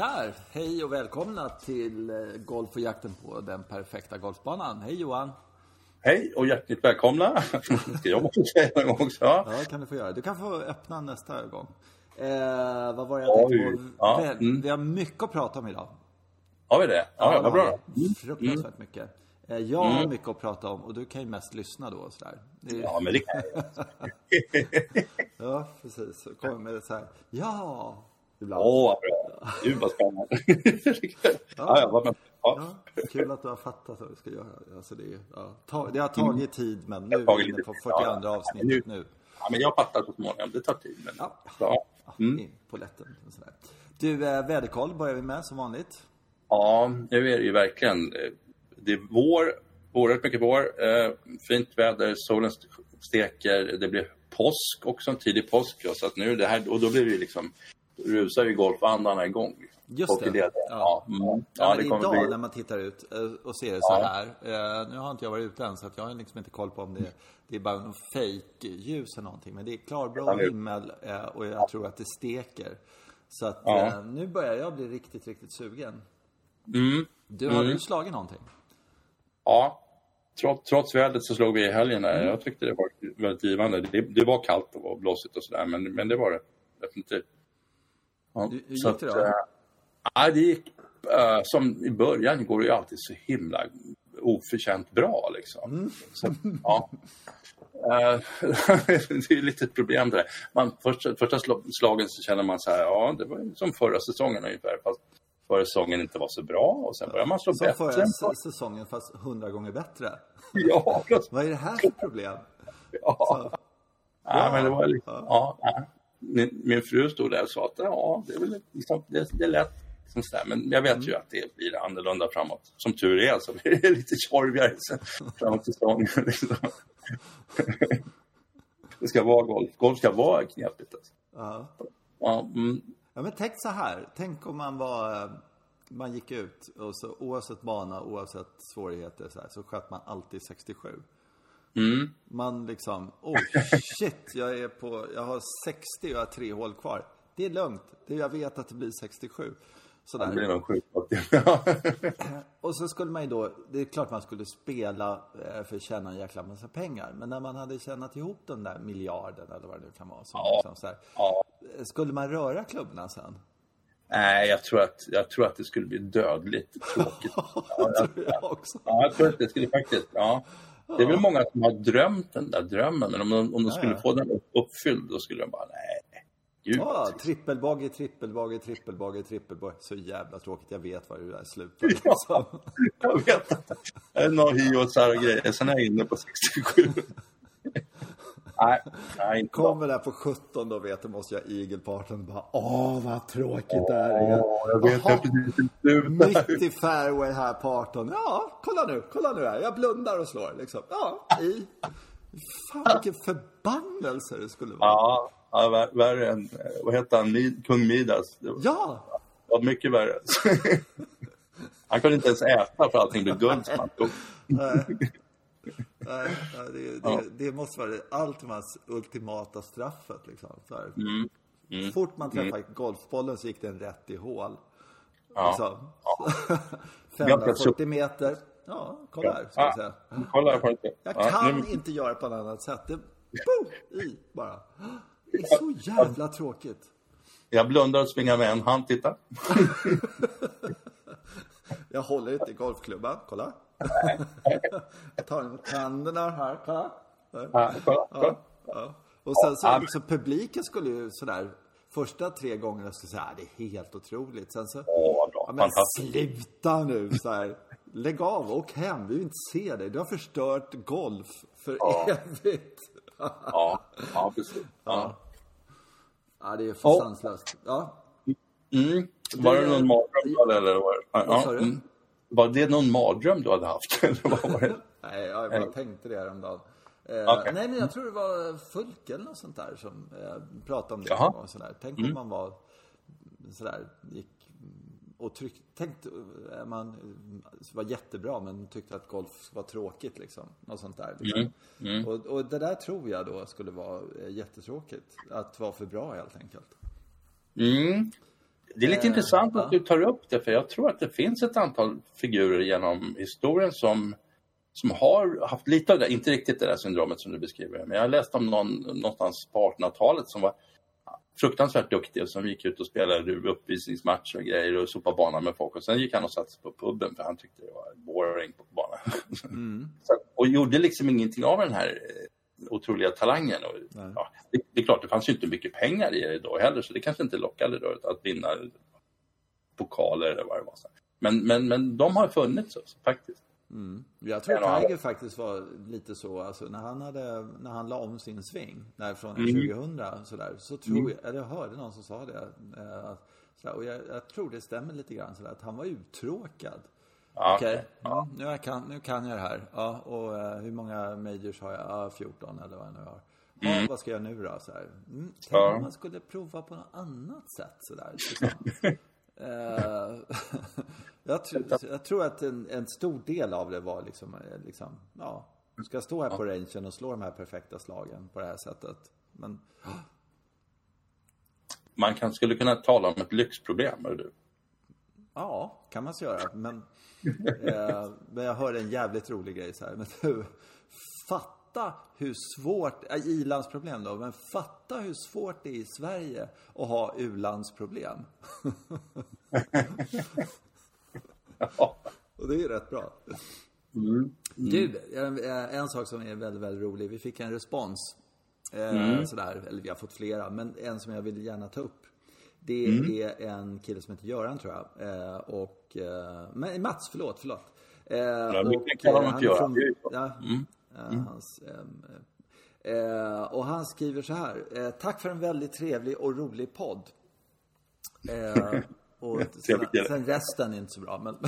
Där! Hej och välkomna till eh, Golf och jakten på den perfekta golfbanan. Hej Johan! Hej och hjärtligt välkomna. Ska jag måste säga en gång också? Ja, det kan du få göra. Du kan få öppna nästa gång. Eh, vad var det jag tänkte på? Ja, Väl- mm. Vi har mycket att prata om idag. Har vi det? Ja, ja vad bra. Mm. Fruktansvärt mycket. Eh, jag har mycket att prata om och du kan ju mest lyssna då och sådär. Är- Ja, men det kan jag. Ja, precis. Kommer med det så här. Ja! Ibland. Åh, vad bra. Gud, vad spännande. ja, ja. Ja. Ja, kul att du har fattat vad vi ska göra. Alltså det, ja, ta, det har tagit tid, men nu är vi inne på tid. 42 Ja, avsnittet nu. ja, men jag fattar så småningom. Det tar tid. Men... Ja. Ja. Mm. In på lätten. Sådär. Du, eh, väderkoll börjar vi med som vanligt. ja, nu är det ju verkligen... eh, Det är vår, oerhört mycket vår. Eh, fint väder, solen steker. Det blir påsk också, en tidig påsk. Så att nu det här, och då blir det liksom... Rusar ju golfandarna igång. Just det. lediga. Ja. Mm. Ja, ja, det idag bli... när man tittar ut eh, och ser det så Ja. här. Eh, nu har inte jag varit ute än så att jag har liksom inte koll på om det, det är bara någon fake ljus eller någonting. Men det är klarblå det- himmel eh, och jag tror att det steker. Så att eh, nu börjar jag bli riktigt, riktigt sugen. Mm. Du, har du slagit någonting? Ja, trots, trots vädret så slog vi i helgen. Mm. Jag tyckte det var väldigt givande. Det, det var kallt och blåsigt och sådär, men, men det var det definitivt. Ja, Hur- så gick det då? att, ja, det gick äh, som i början går det ju alltid så himla oförtjänt bra liksom. Mm. Så, ja. Eh, det är lite ett problem det där. Man, första, första sl- slagen så känner man så här, ja det var som förra säsongen ungefär. Fast förra säsongen inte var så bra och sen börjar man slå Som bättre. förra s- säsongen fast hundra gånger bättre. Ja. Vad är det här för problem? Ja. Ja, men det var lite, ja. ja. Min, fru stod där och sa att ja, det är väl liksom, det, det är lätt. Liksom. Men jag vet ju att det blir annorlunda framåt. Som tur är så blir det lite tjorvigare framåt säsongen. Liksom. Det ska vara golf. Golf ska vara knepigt. Alltså. Ja. Ja, mm, Ja, men tänk så här. Tänk om man var... Man gick ut och så oavsett bana, oavsett svårigheter så, här, så sköt man alltid 67. Mm, Man liksom, oh shit, jag är på, jag har 60 och jag har tre hål kvar. Det är lugnt. Det, jag vet att det blir 67. det Sådär. blir nog sjukt. Och så skulle man ju då, det är klart man skulle spela eh, för att tjäna en jäkla massa pengar. Men när man hade tjänat ihop den där miljarden eller vad det nu kan vara. Så Ja. liksom så Ja. eh, skulle man röra klubborna sen? Nej, jag tror, att, jag tror att det skulle bli dödligt tråkigt. Ja, Det tror jag också. Ja, jag tror att det skulle faktiskt, ja. Det är väl många som har drömt den där drömmen, men om de, om de skulle ja. få den upp- uppfylld, då skulle de bara, nej, gud. Ja, vad trippelbagge, trippelbagge, trippelbagge, trippelbagge. Så jävla tråkigt. Jag vet var det där slutar. Ja. Liksom. Jag vet några hy och så här grejer, sen är jag inne på 67. Nej, nej. Kommer där på 17 då vet du måste jag igelparten bara åh vad tråkigt det här är. Åh, jag vet, jag Jaha. är precis. Mitt i fairway här på 18. Ja, kolla nu, kolla nu här. Jag blundar och slår liksom. Ja, i. Fan vilken förbannelse det skulle vara. Ja, ja vär- värre än, vad heter han, Mid, kung Midas. Det var- Ja, var mycket värre. Han kunde inte ens äta för allting blev guld. Nej, det, det, det måste vara Altmans ultimata straffet liksom. Så här. Mm. Fort man träffade golfbollen så gick den rätt i hål. Ja. Liksom. Ganska 540 meter. Ja, kolla här ska jag säga. kolla på det. Jag Ja, kan inte göra på något annat sätt. Det, boom, i bara. Det är så jävla tråkigt. Jag blundar och springer med en hand, titta. Jag håller inte i golfklubban, kolla. Jag tar den mot tänderna här, kolla. Där. Ja, kolla, kolla. Ja. Och sen så liksom publiken skulle ju sådär första tre gångerna skulle säga det är helt otroligt. Sen så, Åh, vad bra. ja, men sluta nu så här. Lägg av, åk hem, vi vill inte se dig. Du har förstört golf för evigt. Ja, ja precis. Ja. Ja, det är för sanslöst. Ja. Mm. Var det någon mardröm? Eller var, det- ja, mm. var det någon mardröm du hade haft? Det? Nej, jag bara tänkte det häromdagen. Eh, Okej. Nej, men jag tror det var Fulke eller något sånt där som eh, pratade om det. Jaha. Och sådär. Tänk om man var sådär, gick och tryckte, tänkte, eh, man var jättebra men tyckte att golf var tråkigt liksom. Något sånt där. Liksom. Och, och det där tror jag då skulle vara jättetråkigt. Att vara för bra helt enkelt. Mm. Det är lite eh, intressant att ja. du tar upp det, för jag tror att det finns ett antal figurer genom historien som, som har haft lite av det, inte riktigt det där syndromet som du beskriver, men jag har läst om någon någonstans på 1800-talet som var fruktansvärt duktig och som gick ut och spelade uppvisningsmatcher och grejer och sopade banan med folk. Och sen gick han och satte sig på puben för han tyckte det var boring på banan. Mm. Och gjorde liksom ingenting av den här eh, otroliga talangen. Och, ja, det, det, är klart, det fanns ju inte mycket pengar i det då heller så det kanske inte lockade då att vinna pokaler eller vad det var. Men, men, men de har funnits också, faktiskt. Mm. Jag tror Tiger faktiskt var lite så, alltså när han hade, när han la om sin sving, från mm. 2000 sådär, så tror mm. jag, eller jag hörde någon som sa det, eh, sådär, och jag, jag, tror det stämmer lite grann sådär, att han var uttråkad. Ja, Okej, okay. ja. mm, nu, kan, nu kan jag det här. Ja, och uh, hur många majors har jag? Ja, 14 eller vad jag nu har. Ja, mm. vad ska jag nu då? Så här. Mm, tänk om man skulle prova på något annat sätt sådär. uh, Jag, tr jag tror att en, en, stor del av det var liksom, eh, liksom ja, ska stå här på rangen och slå de här perfekta slagen på det här sättet. Men... Man kan, skulle kunna tala om ett lyxproblem, är du? Ja, kan man så göra. Men, eh, men jag hörde en jävligt rolig grej så här. Men du, fatta hur svårt, äh, i-landsproblem då, men fatta hur svårt det är i Sverige att ha u-landsproblem. Och det är ju rätt bra. Mm. Mm. Du, en, en, sak som är väldigt, väldigt rolig. Vi fick en respons. Eh, mm. Sådär, eller vi har fått flera, men en som jag vill gärna ta upp. Det mm. är en kille som heter Göran tror jag. Eh, och, eh, Mats, förlåt, förlåt. Eh, ja, och, kan honom inte Göran. Ja, mm. Mm. Hans, och han skriver så här. Eh, tack för en väldigt trevlig och rolig podd. Eh, och sen, sen, resten är inte så bra, men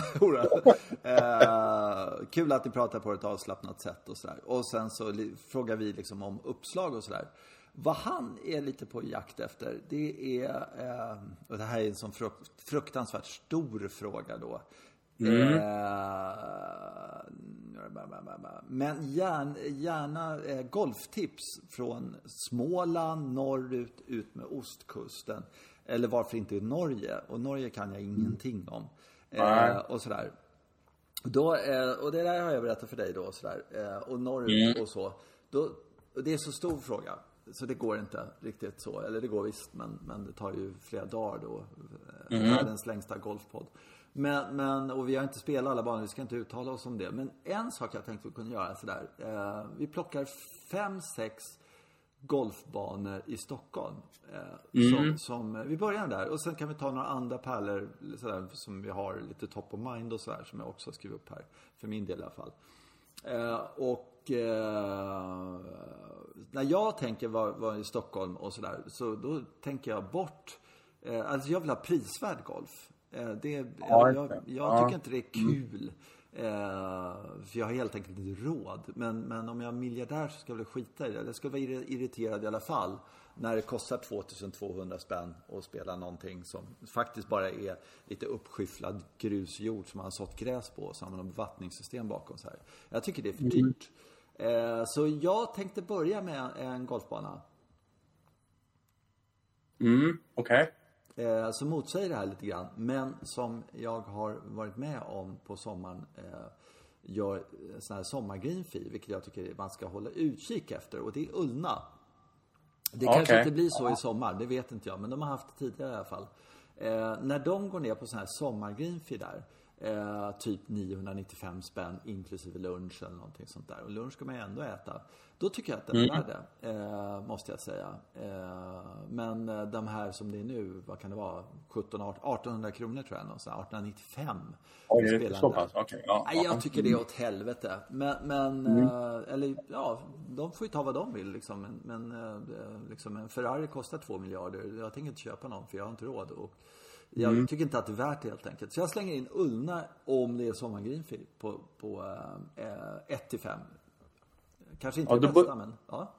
eh, Kul att ni pratar på ett avslappnat sätt och sådär. Och sen så frågar vi liksom om uppslag och sådär. Vad han är lite på jakt efter, det är, eh, och det här är en sån fruktansvärt stor fråga då. Mm. Eh, men gärna, gärna eh, golftips från Småland norrut ut med ostkusten. Eller varför inte Norge? Och Norge kan jag ingenting om. Eh, och sådär. Då, och det där har jag berättat för dig då. Sådär. Eh, och norrut mm. och så. Då, och det är så stor fråga. Så det går inte riktigt så. Eller det går visst, men, men det tar ju flera dagar då. Eh, mm. Världens längsta golfpodd. Men, men, och vi har inte spelat alla banor, vi ska inte uttala oss om det. Men en sak jag tänkte vi kunde göra sådär. Eh, vi plockar fem, sex golfbanor i Stockholm. Eh, mm. som, som, vi börjar där och sen kan vi ta några andra pärlor sådär, som vi har lite top of mind och sådär som jag också har skrivit upp här. För min del i alla fall. Eh, och eh, när jag tänker vara var i Stockholm och sådär så då tänker jag bort eh, Alltså jag vill ha prisvärd golf. Eh, det, jag, jag, jag tycker inte det är kul. Mm Eh, för jag har helt enkelt inte råd. Men, men om jag är miljardär så ska jag väl skita i det. Jag skulle vara irriterad i alla fall. När det kostar 2200 spänn att spela någonting som faktiskt bara är lite uppskyfflad grusjord som man har sått gräs på. Och så har man ett bevattningssystem bakom så här. Jag tycker det är för dyrt. Mm. så jag tänkte börja med en golfbana. Mm, okej. Okay eh, som motsäger det här lite grann. Men som jag har varit med om på sommaren eh, gör sån här sommargreenfee, vilket jag tycker man ska hålla utkik efter. Och det är Ullna. Det okay. kanske inte blir så i sommar, det vet inte jag. Men de har haft det tidigare i alla fall. Eh, när de går ner på sån här sommargreenfee där Eh, typ 995 spänn inklusive lunch eller någonting sånt där. Och lunch ska man ju ändå äta. Då tycker jag att den är mm. värd det, eh, måste jag säga. Eh, men eh, de här som det är nu, vad kan det vara? 17, 18, 1800 kronor tror jag någonstans. 1895. Oj, så pass? Okay, ja. Jag tycker det är åt helvete. Men, men mm. Eh, eller ja, de får ju ta vad de vill liksom. Men, men eh, liksom, en Ferrari kostar 2 miljarder. Jag tänker inte köpa någon för jag har inte råd. Och, jag mm. tycker inte att det är värt det helt enkelt. Så jag slänger in Ullna om det är sommargreenfee på, på 1 till 5. Kanske inte ja, det bästa, men ja.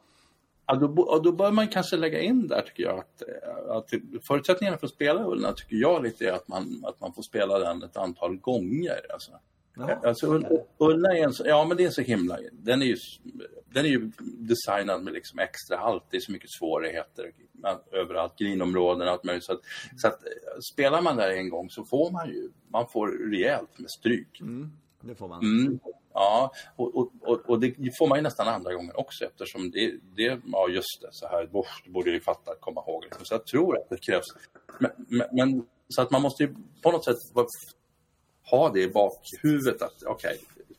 Ja, då, då bör man kanske lägga in där tycker jag att, att förutsättningarna för att spela Ullna tycker jag lite är att man, att man får spela den ett antal gånger. Alltså. Jaha, alltså, Ullna är en, ja men det är så himla, den är ju, den är ju designad med liksom extra halt, det är så mycket svårigheter överallt, grinområden och allt möjligt. Så att, så att spelar man där en gång så får man ju, man får rejält med stryk. Mm, det får man. Mm. Ja, och, och, och, och, det får man ju nästan andra gånger också eftersom det, det ja just det, så här, oh, det borde jag fatta, komma ihåg. Liksom. Så jag tror att det krävs. Men, men, men, så att man måste ju på något sätt ha det i bakhuvudet att okej, okay,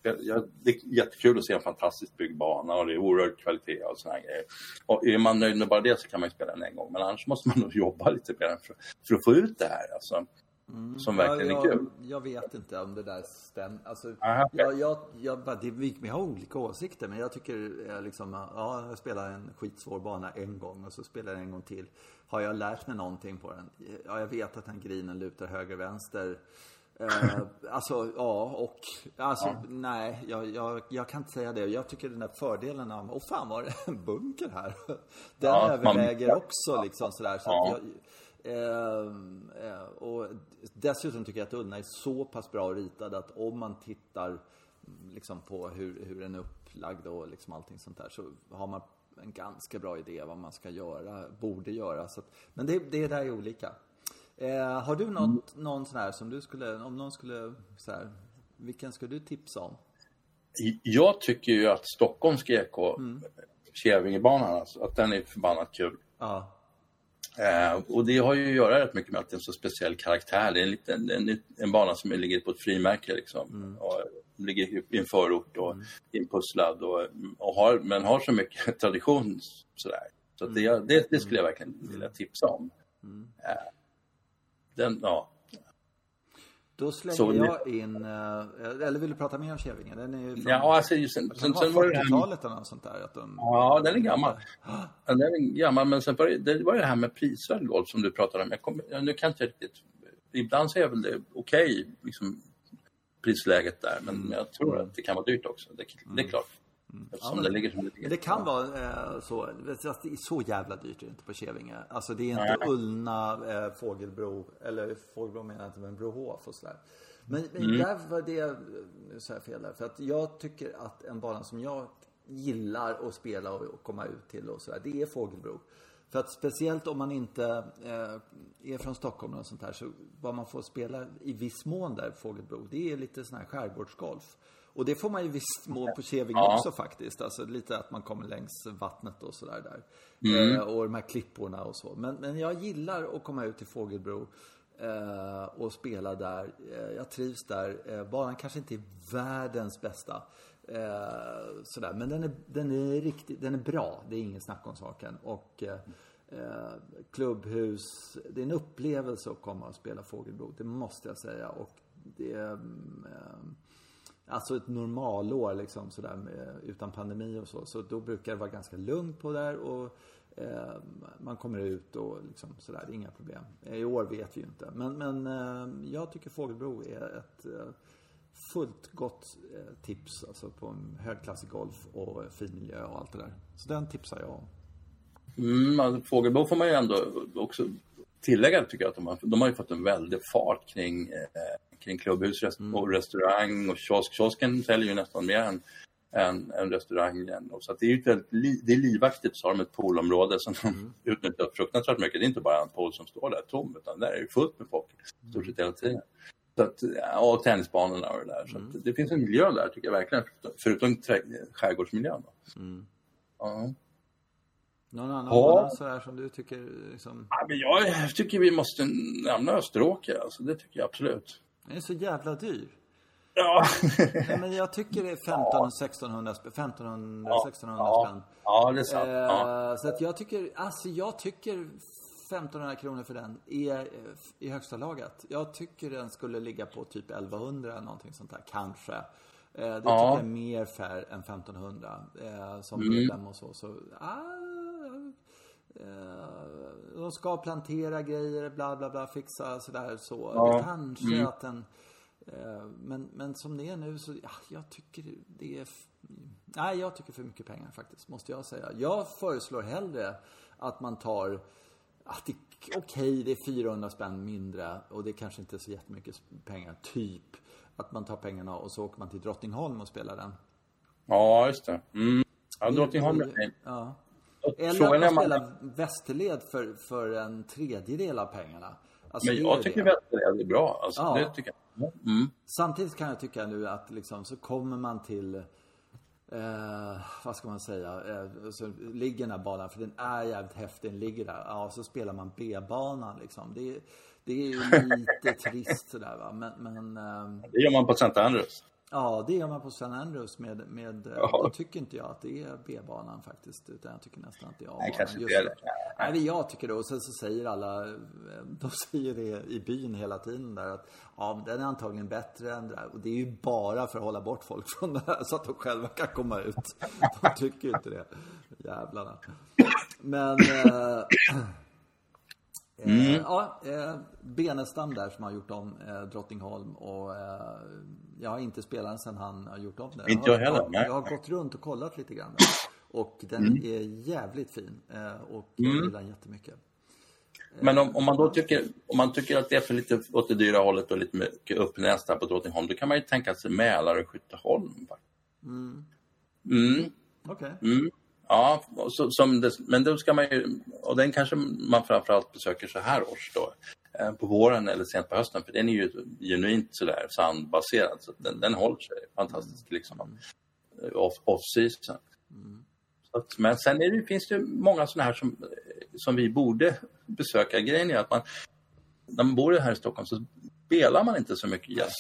det är jättekul att se en fantastiskt byggd bana och det är oerhörd kvalitet och sådana grejer. Och är man nöjd med bara det så kan man ju spela den en gång, men annars måste man nog jobba lite mer för, för att få ut det här. Alltså. Mm. Som verkligen ja, jag, är kul. Jag vet inte om det där stämmer. Alltså, Aha, okay. jag, jag, jag, det, vi, vi har olika åsikter, men jag tycker liksom, ja, jag spelar en skitsvår bana en gång och så spelar jag en gång till. Har jag lärt mig någonting på den? Ja, jag vet att den grinen lutar höger, vänster. Eh, alltså, ja, och alltså, ja. nej, jag, jag, jag, kan inte säga det. Jag tycker den där fördelen av, åh fan var det en bunker här? Den ja, överväger man, också liksom sådär. Så ja. jag, Ehm, eh, och dessutom tycker jag att Ullna är så pass bra ritad att om man tittar liksom på hur, hur den är upplagd och liksom allting sånt där så har man en ganska bra idé vad man ska göra, borde göra. Så att, men det, det där är olika. Eh, har du något, mm. någon sån här som du skulle, om någon skulle, så här, vilken skulle du tipsa om? Jag tycker ju att Stockholms GK, mm. Kävingebanan alltså, att den är förbannat kul. Ja. Eh, och det har ju att göra rätt mycket med att det är en så speciell karaktär. Det är en, liten, en, en bana som ligger på ett frimärke liksom. Mm. Och ligger i en förort och mm. inpusslad och, och har, men har så mycket tradition sådär. Så det, mm. det, det, skulle jag verkligen vilja tipsa om. Mm. Eh, den, ja, då slänger så jag in, eh, eller vill du prata mer om Kävingen? Den är ju från, ja, alltså, sen, sen, sen var det 40-talet eller något sånt där? Att de, ja, den är gammal. Den är gammal, men sen var det, det var det här med prisvärd golf som du pratade om. Jag kom, nu kan jag inte riktigt, ibland så är väl det okej, okay, liksom, prisläget där, men mm. jag tror att det kan vara dyrt också. Det, det är klart. Mm. Ja, det, ligger som det. Det kan vara eh, så. Det är så jävla dyrt är det inte på Kävinge. Alltså det är inte Nej. Ullna, eh, Fågelbro, eller Fågelbro menar jag inte, men Brohof och sådär. Men, men mm. där var det, nu sa jag fel där, för att jag tycker att en bana som jag gillar att spela och, och komma ut till och sådär, det är Fågelbro. För att speciellt om man inte eh, är från Stockholm och sånt här så vad man får spela i viss mån där Fågelbro, det är lite sån här skärgårdsgolf. Och det får man ju visst mål på Käving ja. också faktiskt. Alltså lite att man kommer längs vattnet och sådär där. Mm. Eh, och de här klipporna och så. Men, men jag gillar att komma ut till Fågelbro eh, och spela där. Eh, jag trivs där. Eh, banan kanske inte är världens bästa. Eh, sådär. Men den är, den är riktigt, den är bra. Det är ingen snack om saken. Och eh, klubbhus, det är en upplevelse att komma och spela Fågelbro. Det måste jag säga. Och det är Alltså ett normalår liksom sådär eh, utan pandemi och så. Så då brukar det vara ganska lugnt på där och eh, man kommer ut och liksom sådär, inga problem. Eh, I år vet vi ju inte. Men, men eh, jag tycker Fågelbro är ett eh, fullt gott eh, tips alltså på en högklassig golf och fin miljö och allt det där. Så den tipsar jag om. Mm, alltså, Fågelbro får man ju ändå också tillägga tycker jag att de har, de har ju fått en väldig fart kring eh, kring klubbhus mm. och restaurang och kiosk. Kiosken säljer ju nästan mer än, än, än restaurangen. Så det är ju väldigt, det är livaktigt. Så har de ett poolområde som mm. de utnyttjar fruktansvärt mycket. Det är inte bara en pool som står där tom, utan där är det fullt med folk stort sett hela tiden. Så att, och tennisbanorna och det där. Så mm. det finns en miljö där tycker jag verkligen, förutom skärgårdsmiljön. Mm. Ja. Någon annan ja. sådär som du tycker liksom... Ja, men jag tycker vi måste nämna Österåker, alltså, det tycker jag absolut. Den är så jävla dyr. Ja. Nej, men jag tycker det är 15 1600 spänn. 1500, ja. 1600 ja. spänn. Ja, det är sant. Eh, ja. Så att jag tycker, alltså jag tycker 1500 kronor för den är eh, i högsta laget. Jag tycker den skulle ligga på typ 1100 eller någonting sånt där, kanske. Eh, det ja. tycker jag är mer fair än 1500 eh, som mm. medlem och så. så ah, Eh, de ska plantera grejer, bla bla bla, fixa sådär så. Ja. Kanske mm. att den... Eh, men, men som det är nu så, ja, jag tycker det är... Nej, jag tycker för mycket pengar faktiskt, måste jag säga. Jag föreslår hellre att man tar... Att det, okej, okay, det är 400 spänn mindre och det är kanske inte så jättemycket pengar, typ. Att man tar pengarna och så åker man till Drottningholm och spelar den. Ja, just det. Mm. Ja, Drottningholm är Ja. Eller att man man... Västerled för, för en tredjedel av pengarna. Alltså, men jag tycker Västerled är bra. Alltså, ja. det tycker jag. Mm. Samtidigt kan jag tycka nu att liksom, så kommer man till Eh, vad ska man säga? Eh, så ligger den här banan, för den är jävligt häftig, den ligger där. Ja, så spelar man B-banan liksom. Det, det är ju lite trist sådär va. Men, men eh, det gör man på St. Andrews. Ja, det gör man på St. Andrews med, med ja. då tycker inte jag att det är B-banan faktiskt. Utan jag tycker nästan att det är A-banan. Nej, kanske inte det. Nej, jag tycker det. Och sen så säger alla, de säger det i byn hela tiden där att ja, den är antagligen bättre än det där. Och det är ju bara för att hålla bort folk från det här så att de själva kan komma ut. De tycker ju inte det. Jävlarna. Men... Eh, Mm. ja, eh, Benestam där som har gjort om eh, Drottningholm och eh, jag har inte spelat den sen han har gjort om den. Inte jag heller. Jag, har gått runt och kollat lite grann. Och den mm. är jävligt fin. Eh, och jag mm. gillar den jättemycket. Men om, om, man då tycker, om man tycker att det är för lite åt det dyra hållet och lite mycket uppnäst där på Drottningholm, då kan man ju tänka sig Mälare Skytteholm. Mm. Mm. Okej. Okay. Mm. Ja, så, som det, men då ska man ju, och den kanske man framförallt besöker så här års då, eh, på våren eller sent på hösten, för den är ju genuint sådär sandbaserad, så den, den håller sig fantastiskt liksom eh, off, off season. Mm. Att, men sen det, finns det många sådana här som, som vi borde besöka. Grejen är att man, när man bor här i Stockholm så spelar man inte så mycket jazz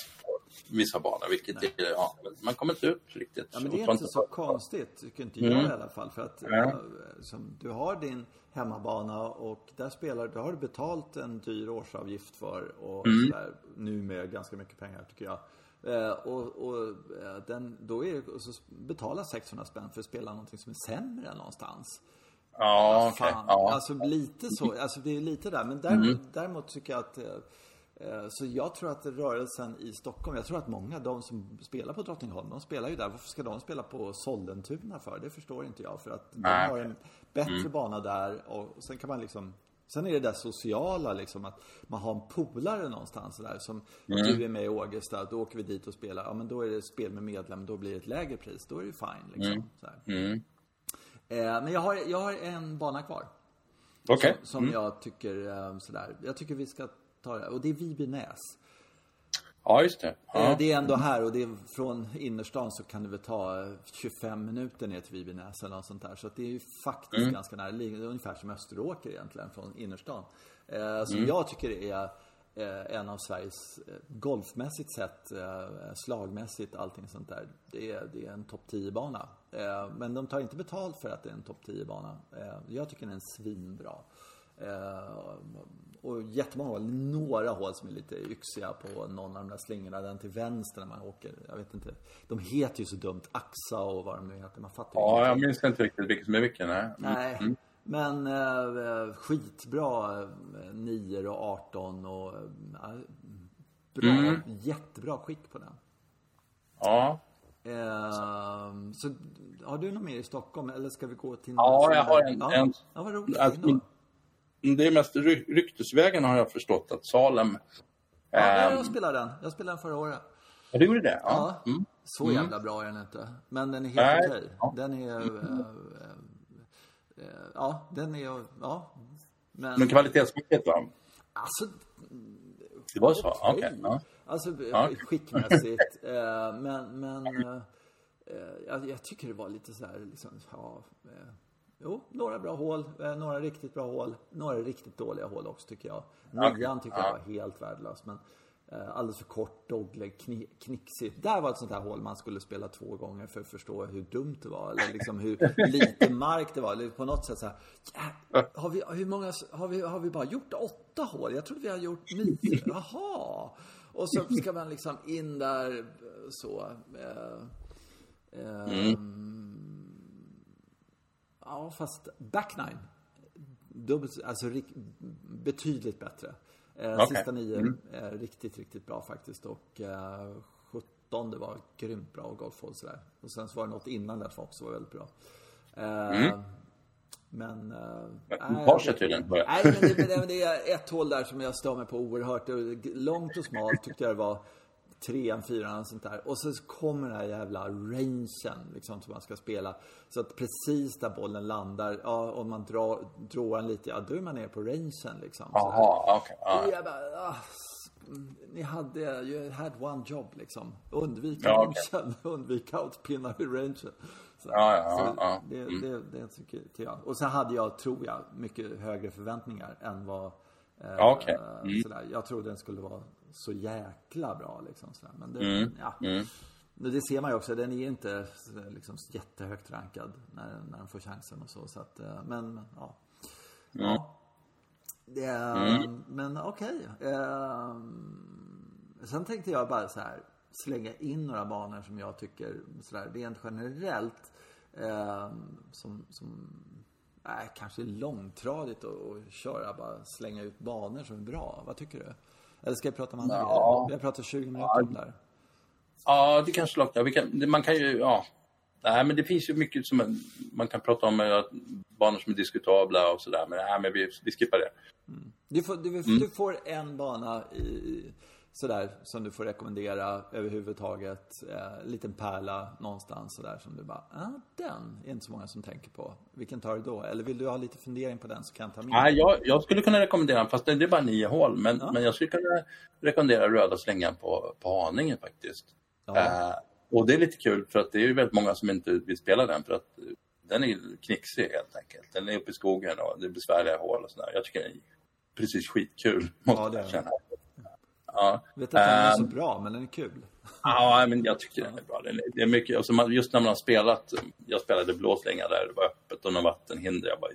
vissa banor, vilket är, ja, man kommer inte ut riktigt. Ja, men det är inte så konstigt, tycker inte jag mm. i alla fall. För att ja. som, du har din hemmabana och där spelar du, har du betalt en dyr årsavgift för och mm. sådär, nu med ganska mycket pengar tycker jag. Eh, och, och eh, den, då är det, så betala 600 spänn för att spela någonting som är sämre någonstans. Ja, okej. Okay. Ja. Alltså lite så, alltså det är lite där. Men däremot, mm. däremot tycker jag att eh, Eh, så jag tror att rörelsen i Stockholm, jag tror att många, de som spelar på Drottningholm, de spelar ju där. Varför ska de spela på Sollentuna för? Det förstår inte jag. För att de har en bättre mm. bana där och sen kan man liksom Sen är det där sociala liksom att man har en polare någonstans där som mm. du är med i Ågesta, då åker vi dit och spelar. Ja men då är det spel med medlem, då blir det ett lägre pris. Då är det ju fine liksom. Mm. Mm. Eh, men jag har, jag har en bana kvar. Okay. Som, som mm. jag tycker eh, sådär. Jag tycker vi ska tar jag. Och det är Vibynäs. Ja, just det. Ja. Eh, det är ändå här och det är från innerstan så kan det väl ta 25 minuter ner till Vibynäs eller något sånt där. Så det är ju faktiskt mm. ganska nära. Det är ungefär som Österåker egentligen från innerstan. Eh, som mm. jag tycker är eh, en av Sveriges golfmässigt sett, slagmässigt, allting sånt där. Det är, det är en topp 10-bana. Men de tar inte betalt för att det är en topp 10-bana. Jag tycker den är svinbra. Och jättemånga hål. Några hål som är lite yxiga på någon av de där slingorna. Den till vänster när man åker. Jag vet inte. De heter ju så dumt. Axa och vad de nu heter. Man fattar Ja, inte. jag minns inte riktigt vilket som är vilken. Nej. Mm. nej. Mm. Men eh, skitbra eh, 9 och 18 och eh, bra, mm. jättebra skick på den. Ja. Eh, så har du något mer i Stockholm eller ska vi gå till Ja, jag har en. Ja, en, ja vad roligt. Alltså, det är mest ryktesvägen har jag förstått att Salem... Ja, jag ehm, spelade den. Jag spelade den förra året. Ja, du gjorde det? Ja. ja. Mm. Så mm. jävla bra är den inte. Men den är helt okej. Ja. Den är... Äh, äh, ja, den är... Ja. Men, Men kvalitetsmässigt då? Alltså... Det var så? Okej. Okay. Ja. Alltså ja. skickmässigt. äh, men... men jag, jag, tycker det var lite så här liksom... Ja, Jo, några bra hål, eh, några riktigt bra hål, några riktigt dåliga hål också tycker jag. Nian tycker jag var helt värdelös, men eh, alldeles för kort, dogleg, kni, knixigt. Där var ett sånt här hål man skulle spela två gånger för att förstå hur dumt det var, eller liksom hur lite mark det var. Eller på något sätt så här, ja, har vi, hur många, har vi, har vi bara gjort åtta hål? Jag trodde vi hade gjort nio. Jaha! Och så ska man liksom in där eh, så. Eh, eh, mm. Ja, fast backnine. Dubbelt, alltså betydligt bättre. Eh, okay. Sista nio mm. riktigt, riktigt bra faktiskt. Och eh, 17 det var grymt bra och golfhål sådär. Och sen så var det något innan där som också var väldigt bra. Eh, mm. Men... Äh, Har sig tydligen. Nej, men det, men det är ett hål där som jag stör mig på oerhört. Långt och smalt tyckte jag det var. Trean, fyran och sånt där. Och så kommer den här jävla rangen liksom som man ska spela. Så att precis där bollen landar, ja om man drar, drar den lite, ja då är man nere på rangen liksom. Jaha, okej. Okay. Jag bara, ah, ni hade, you had one job liksom. Undvika Ja, rangen, undvika outpinnar i rangen. Så, Ja, ja, så ja, ja. Det, Mm. det, det tycker jag. Och så hade jag, tror jag, mycket högre förväntningar än vad eh, Ja, okej. Mm. sådär. Jag trodde den skulle vara så jäkla bra liksom. Sådär. Men det, Mm. ja. Mm. Det ser man ju också, den är inte liksom jättehögt rankad när, när den får chansen och så. så att, eh, men, ja. Mm. ja. Det, är- Men okej. Eh, sen tänkte jag bara så här slänga in några banor som jag tycker sådär rent generellt eh, som, som är kanske långtradigt att att köra bara slänga ut banor som är bra. Vad tycker du? Eller ska jag prata om andra Ja. grejer? Vi har pratat 20 minuter om det här. Ja, det kanske lockar. Kan, man kan ju, ja. Nej, men det finns ju mycket som man, kan prata om, eh, banor som är diskutabla och sådär. Men nej, men vi, vi skippar det. Du får, du, Mm. du får en bana i, sådär som du får rekommendera överhuvudtaget. Eh, liten pärla någonstans sådär som du bara, ah, den är inte så många som tänker på. Vilken tar du då? Eller vill du ha lite fundering på den så kan jag ta med. Nej, jag, jag skulle kunna rekommendera den, fast det är bara nio hål. Men, men jag skulle kunna rekommendera röda slängan på, på Haninge faktiskt. Ja. Eh, och det är lite kul för att det är väldigt många som inte vill spela den för att den är knixig helt enkelt. Den är uppe i skogen och det är besvärliga hål och sådär. Jag tycker den är precis skitkul, måste Ja, jag känna. Ja, Vet inte om den är så ehm, bra, men den är kul. Ja, men jag tycker den är bra. Det är mycket, alltså man, just när man har spelat, jag spelade blåslänga där, det var öppet och några vattenhinder. Jag var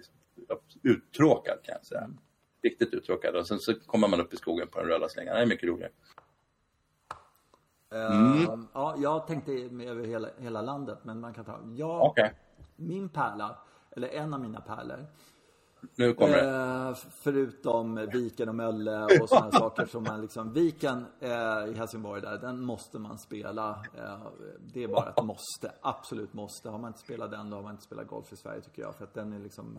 jag uttråkad kan jag säga. Riktigt uttråkad. Och sen så kommer man upp i skogen på den röda slängan. Det är mycket roligare. Ehm, Ja, jag tänkte över hela, hela landet, men man kan ta. Jag, Okej, Min pärla, eller en av mina pärlor, nu kommer det. Eh, förutom Viken och Mölle och sådana saker som man liksom, Viken eh, i Helsingborg där, den måste man spela. Eh, det är bara ett måste, absolut måste. Har man inte spelat den, då har man inte spelat golf i Sverige tycker jag. För att den är liksom,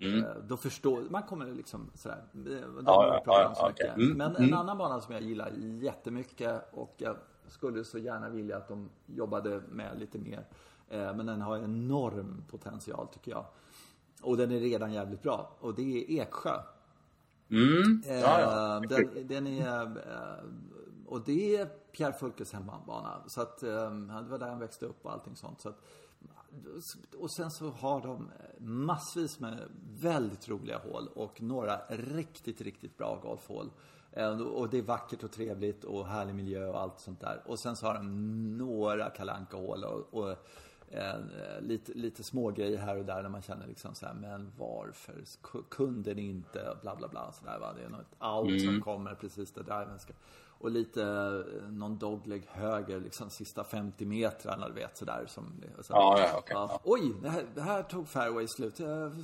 eh, då förstår, man kommer liksom sådär, Mm. Ja, ja, ja, okej. Mm, Men en annan bana som jag gillar jättemycket och jag skulle så gärna vilja att de jobbade med lite mer. Men den har enorm potential tycker jag. Och den är redan jävligt bra. Och det är Eksjö. Mm. Eh, Ja, ja. Den, den är... eh, Och det är Pierre Fulkes hemmabana. Så att eh, det var där han växte upp och allting sånt. Så att, och sen så har de massvis med väldigt roliga hål och några riktigt, riktigt bra golfhål. Eh, Och det är vackert och trevligt och härlig miljö och allt sånt där. Och sen så har de några kalanka hål och, och eh, lite, lite små grejer här och där när man känner liksom så här, men varför ku- kunde ni inte bla bla bla så där va. Det är något out som kommer precis där driven ska. Och lite eh, någon dogleg höger liksom sista 50 metrarna du vet sådär som. Så, Ja, ja, okej, ja. Oj, det här, det här tog fairway slut.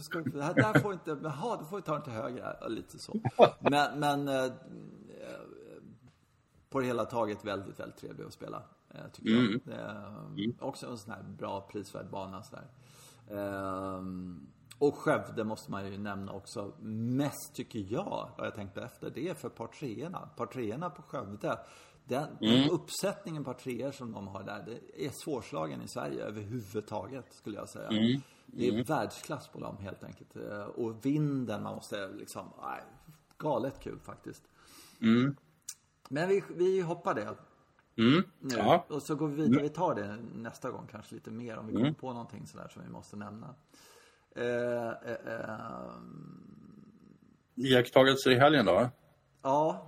Ska, det här där får inte, jaha, då får vi ta den till höger här. Lite så. Men, men eh, på det hela taget väldigt, väldigt trevlig att spela. Eh, tycker Mm. jag. Det är, eh, Också en sån här bra prisvärd bana sådär. Ehm, och Skövde måste man ju nämna också. Mest tycker jag, har jag tänkt på efter, det är för par treorna. Par treorna på Skövde. Den, den uppsättningen par treor som de har där, det är svårslagen i Sverige överhuvudtaget skulle jag säga. Det är världsklass på dem helt enkelt. Eh, Och vinden, man måste liksom, nej, galet kul faktiskt. Men vi, vi hoppar det Mm. nu. Ja. Och så går vi vidare. Vi tar det nästa gång kanske lite mer om vi kommer på någonting sådär som vi måste nämna. Eh, eh, eh, Iakttagelser i helgen då? ja,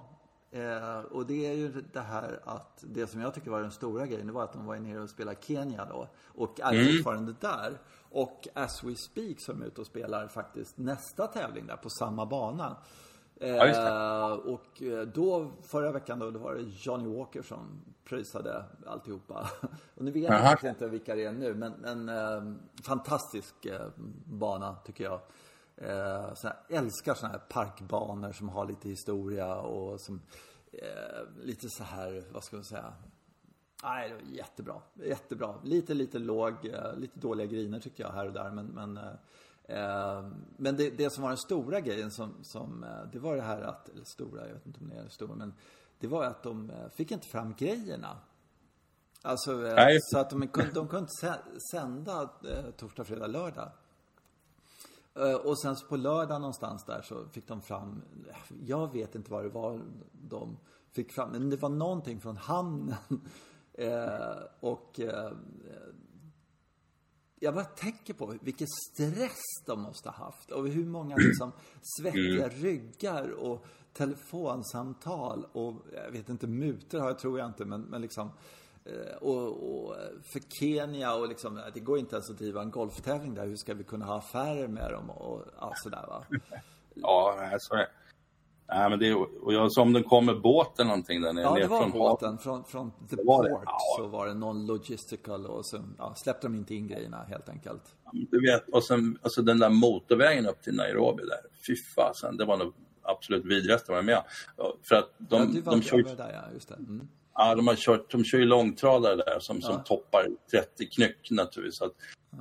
eh, och det är ju det här att det som jag tycker var den stora grejen, det var att de var nere och spelade Kenya då. Och är fortfarande där. Och as we speak så är ute och spelar faktiskt nästa tävling där på samma bana. Ja, Eh, och eh, då, förra veckan då, då var det Johnny Walker som pröjsade alltihopa. Och nu vet jag Aha. faktiskt inte vilka det är nu, men, men eh, fantastisk eh, bana tycker jag. Eh, så jag älskar såna här parkbanor som har lite historia och som eh, lite så här, vad ska man säga? Nej, det var jättebra. Jättebra. Lite, lite låg, lite dåliga griner tyckte jag här och där. Men, men, men det, det som var den stora grejen som, som eh, det var det här att, eller stora, jag vet inte om det är stora, men det var att de eh, fick inte fram grejerna. Alltså, Nej. så att de, de kunde inte sända eh, torsdag, fredag, lördag. Och sen så på lördag någonstans där så fick de fram, jag vet inte vad det var de fick fram, men det var någonting från hamnen. och jag bara tänker på vilken stress de måste ha haft och hur många liksom svettiga mm. ryggar och telefonsamtal och jag vet inte, mutor har jag tror jag inte men, men liksom eh, och, och, för Kenya och liksom, det går inte ens att driva en golftävling där. Hur ska vi kunna ha affärer med dem och ja, sådär va? Ja, så är Nej, men det, och jag sa om den kom med båt eller någonting där nere. Ja, det var från båten. Från, från The Port ja. så var det någon logistical och så ja, släppte de inte in grejerna helt enkelt. Du vet, och sen alltså den där motorvägen upp till Nairobi där. Fy fasen, det var nog absolut vidrigaste jag var med För att de, ja, du var, de kör... där, ja, just det. Mm. Ja, de, har kört, de kör ju långtradare där som, som toppar 30 knyck naturligtvis. Så att.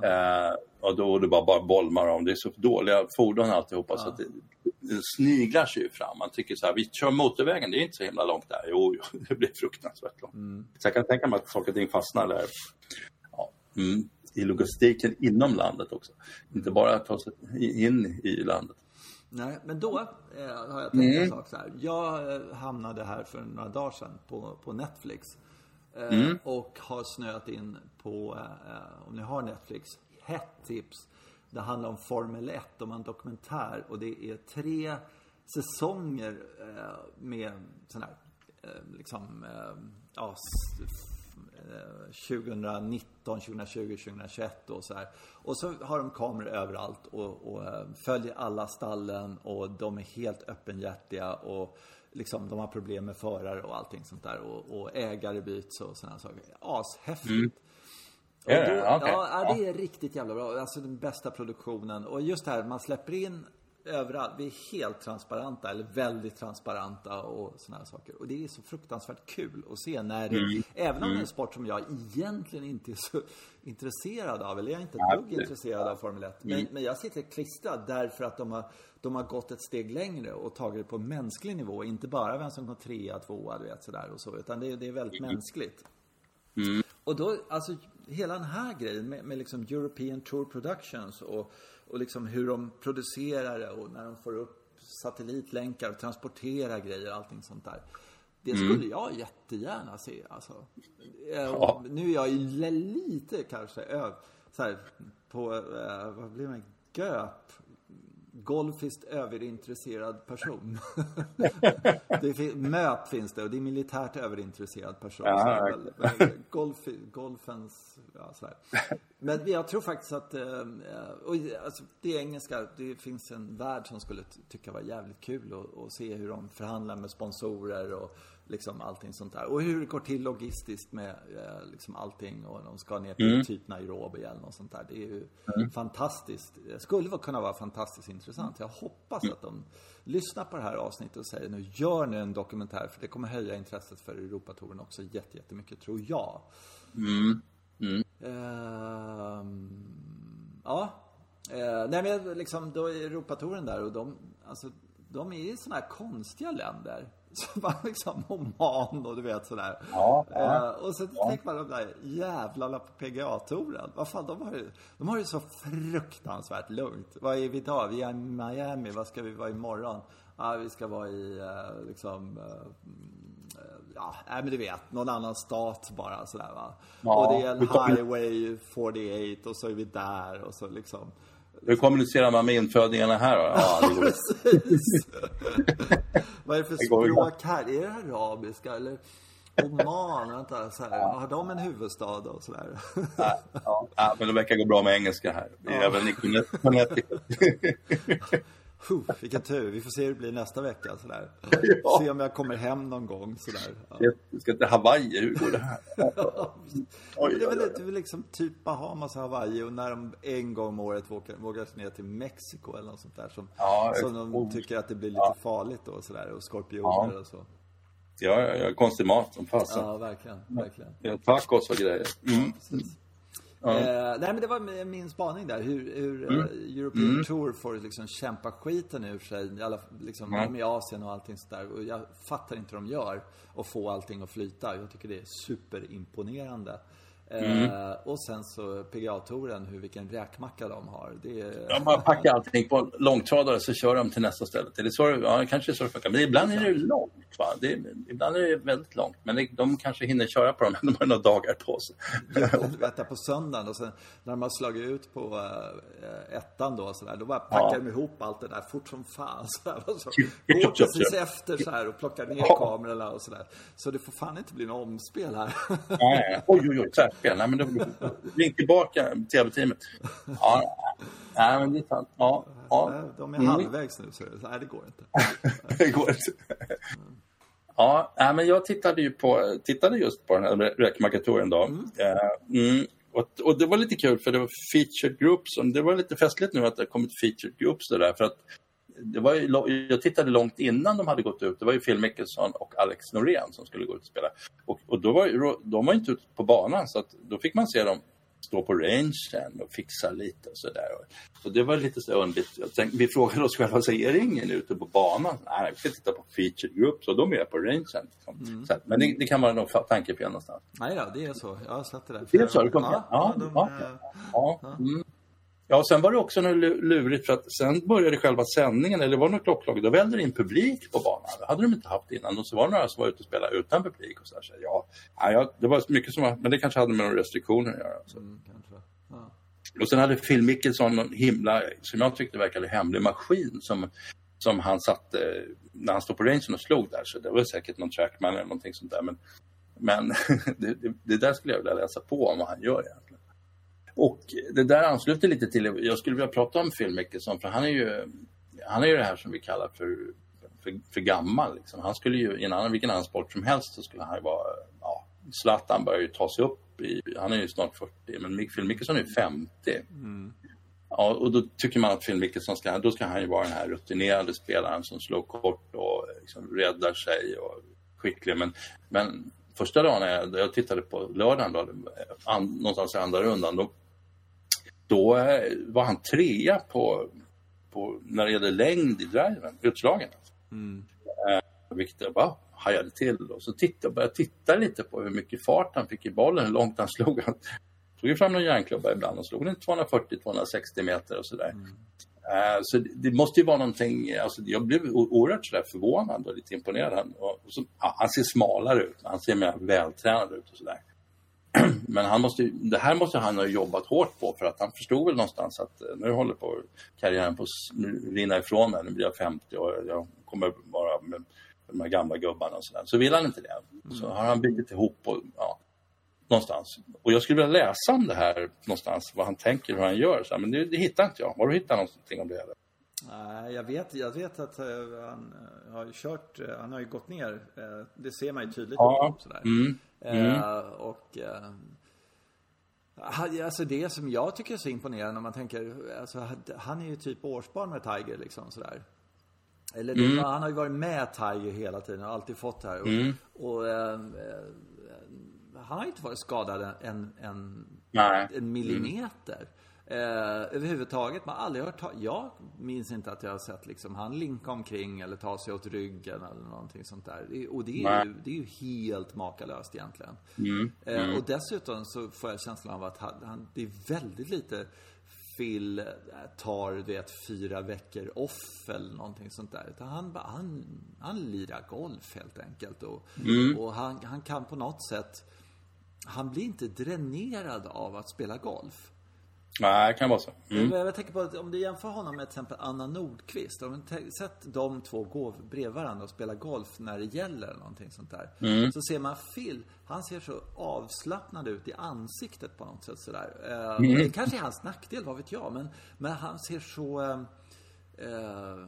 Eh, och då är det bara, bara bolmar om. Det är så dåliga fordon alltihopa ja. så att det, det sniglar sig fram. Man tycker så här, vi kör motorvägen, det är inte så himla långt där. Jo, jo det blir fruktansvärt långt. Mm. Så jag kan tänka mig att saker och ting fastnar där. Ja. Mm. I logistiken inom landet också. Inte bara ta sig in i landet. Nej, men då eh, har jag tänkt mm. en sak så här. Jag eh, hamnade här för några dagar sedan på, på Netflix. Eh, mm. Och har snöat in på, eh, om ni har Netflix, hett tips. Det handlar om Formel 1, om en dokumentär. Och det är tre säsonger eh, med sån här, liksom, ja, 2019, 2020, 2021 och så här. Och så har de kameror överallt och, och eh, följer alla stallen och de är helt öppenhjärtiga och liksom de har problem med förare och allting sånt där och, och ägare byts och sådana saker. Ashäftigt. Mm. Då, ja, okay. ja, det är riktigt jävla bra. Alltså den bästa produktionen. Och just det här, man släpper in överallt. Vi är helt transparenta, eller väldigt transparenta och sådana här saker. Och det är så fruktansvärt kul att se när det, mm. även om det är en mm. sport som jag egentligen inte är så intresserad av, eller jag är inte ett dugg intresserad av Formel 1. Men, mm. men jag sitter klistrad därför att de har, de har gått ett steg längre och tagit det på mänsklig nivå. Inte bara vem som går trea, tvåa, du vet sådär och så. Utan det, det är väldigt mm. mänskligt. Mm. Och då, alltså hela den här grejen med, med liksom European Tour Productions och och liksom hur de producerar det och när de får upp satellitlänkar och transporterar grejer och allting sånt där. Det mm. skulle mm. jag jättegärna se alltså. Eh, ja. Nu är jag ju lite kanske ö, så här, på, eh, vad blir man, GÖP golfiskt överintresserad person. det MÖP finns det och det är militärt överintresserad person. Ja, golf, golfens, ja, så här. Men jag tror faktiskt att, eh, och, alltså, det är engelska, det finns en värld som skulle tycka var jävligt kul att se hur de förhandlar med sponsorer och liksom allting sånt där. Och hur det går till logistiskt med eh, liksom allting och de ska ner till mm. typ Nairobi eller något sånt där. Det är ju mm. fantastiskt. Det skulle kunna vara fantastiskt intressant. Jag hoppas mm. att de lyssnar på det här avsnittet och säger nu gör nu en dokumentär för det kommer höja intresset för Europatouren också jättemycket tror jag. Mm. Mm. Uh, ja. Uh, nej men liksom då är Europatouren där och de, alltså de är i sådana här konstiga länder. Så var liksom Oman och du vet sådär. Ja, ja, eh, och så ja. tänker man de där jävlarna på PGA-touren. Vad fan, de har ju, de har ju så fruktansvärt lugnt. Vad är vi idag? Vi är i Miami. Vad ska vi vara imorgon? Ja, vi ska vara i eh, liksom eh, ja, nej men du vet, någon annan stat bara sådär va. Ja, och det är en highway 48 och så är vi där och så liksom. Hur kommunicerar man med infödingarna här då? Ja, precis. Vad är det för språk här? Är det arabiska eller Oman? Vänta, så här, har de en huvudstad och sådär? Ja, ja, men det verkar gå bra med engelska här. Vi är ja. även i Connecticut. vilken tur. Vi får se hur det blir nästa vecka. Sådär. Ja. Se om jag kommer hem någon gång. Sådär. Ja. Jag ska till Hawaii. Hur går det här? oj, det är väl, det är liksom typ Bahamas och Hawaii och när de en gång om året vågar, vågar ner till Mexiko eller något sånt där. Som, ja, som de tycker att det blir lite ja. farligt då. Sådär, och skorpioner och så. Ja, ja, konstig mat som fasen. Ja, verkligen. verkligen. Ja, tacos och grejer. Mm. Ja. Eh, nej men det var min spaning där. Hur, hur mm. uh, European mm. Tour får liksom kämpa skiten ur sig. Alla, liksom, mm. De i Asien och allting sådär. Och jag fattar inte hur de gör. Och få allting att flyta. Jag tycker det är superimponerande. Mm. Eh, och sen så PGA-touren, hur vilken räkmacka de har. Det är... De bara packar allting på långtradare så kör de till nästa ställe. Det är så, ja, kanske så det funkar. Men ibland är det långt. Va? Det är, ibland är det väldigt långt. Men det, de kanske hinner köra på dem, de har några dagar på sig. Vänta på söndagen och sen när de har slagit ut på äh, ettan då, så där, då bara packar ja. de ihop allt det där fort som fan. Så här, och så går precis efter så här och plockar ner ja. kamerorna och så där. Så det får fan inte bli något omspel här. Nej, oj, oj, oj spel. Nej, men då, ring tillbaka tv-teamet. Ja, nej, men det är sant. Ja, ja. De är halvvägs nu, så nej, det går inte. det går inte. Ja, nej, men jag tittade ju på, tittade just på den här räkmarkaturen då. Mm. Mm. Och, och, det var lite kul för det var featured groups. Och det var lite festligt nu att det har kommit featured groups det där. För att det var ju, jag tittade långt innan de hade gått ut. Det var ju Phil Mickelson och Alex Norén som skulle gå ut och spela. Och, och då var de var inte ute på banan så att då fick man se dem stå på rangen och fixa lite och sådär. Så det var lite så underligt. Tänkte, vi frågade oss själva, så är det ingen ute på banan? Nej, vi ska titta på featured group, så de är på rangen. Mm. Så, men det, det, kan vara något tankefel någonstans. Nej, ja, det är så. Jag har sett det där. Det är så? Det kom, ja, ja, de, ja, ja, ja. Mm. Ja, sen var det också något lurigt för att sen började själva sändningen, eller det var något klockslag, då vällde det in publik på banan. Det hade de inte haft innan. Och så var det några som var ute och spelade utan publik. Och så, där. så ja, ja, det var mycket som var, men det kanske hade med några restriktioner att göra. Så. Mm, ja. Och sen hade Phil Mickelson någon himla, som jag tyckte verkade hemlig maskin som, som han satte när han stod på rangen och slog där. Så det var säkert någon trackman eller någonting sånt där. Men, men det, det, det, där skulle jag vilja läsa på om vad han gör egentligen. Och det där ansluter lite till, jag skulle vilja prata om Phil Mickelson för han är ju, han är ju det här som vi kallar för, för, för gammal. Liksom. Han skulle ju, i en annan, vilken annan sport som helst så skulle han ju vara, ja, Zlatan börjar ju ta sig upp i, han är ju snart 40, men Phil Mickelson är ju 50. Mm. Ja, och då tycker man att Phil Mickelson ska, då ska han ju vara den här rutinerade spelaren som slår kort och liksom räddar sig och skicklig. Men, men första dagen jag, jag tittade på lördagen, då, an, någonstans i andra rundan, då då eh, var han trea på, på, när det gäller längd i driven, utslagen. Mm. Eh, vilket jag bara hajade till. Och så tittade, började jag titta lite på hur mycket fart han fick i bollen, hur långt han slog. Han tog fram någon järnklubba ibland och slog den 240-260 meter och sådär. Mm. Uh, så det, det, måste ju vara någonting, alltså jag blev oerhört sådär förvånad och lite imponerad. Och, och så, ja, han ser smalare ut, han ser mer vältränad ut och sådär. Men han måste, det här måste han ha jobbat hårt på för att han förstod väl någonstans att eh, nu håller på karriären på att rinna ifrån mig. Nu blir jag 50 och jag kommer vara med de här gamla gubbarna och sådär. Så vill han inte det. Mm. Så har han byggt ihop och, ja, någonstans. Och jag skulle vilja läsa om det här någonstans, vad han tänker, hur han gör. Så, men det, det hittar inte jag. Var du hittar någonting om det? Eller? Nej, jag vet, jag vet att uh, han uh, har kört, han har ju gått ner. det ser man ju tydligt. Ja. Sådär. Mm. Mm. och Alltså det som jag tycker är så imponerande om man tänker, alltså han är ju typ årsbarn med Tiger liksom sådär. Eller det, mm. han har ju varit med Tiger hela tiden och alltid fått det här. Och, mm. och eh, han har ju inte varit skadad en, en, en millimeter. Eh, överhuvudtaget, man har aldrig hört Jag minns inte att jag har sett liksom han linka omkring eller ta sig åt ryggen eller någonting sånt där. Och det är, ju, det är ju helt makalöst egentligen. Mm. Eh, mm. och dessutom så får jag känslan av att han, det är väldigt lite Phil eh, tar, du vet, fyra veckor off eller någonting sånt där. Utan han, han, han lirar golf helt enkelt. Och, mm. och han, han kan på något sätt, han blir inte dränerad av att spela golf. Nej, det kan vara så. Mm. Jag, jag tänker på att om du jämför honom med till exempel Anna Nordqvist. Om du sett de två gå bredvid varandra och spela golf när det gäller någonting sånt där. Mm. Så ser man Phil, han ser så avslappnad ut i ansiktet på något sätt sådär. Eh, mm. Det kanske är hans nackdel, vad vet jag. Men, men han ser så eh, eh,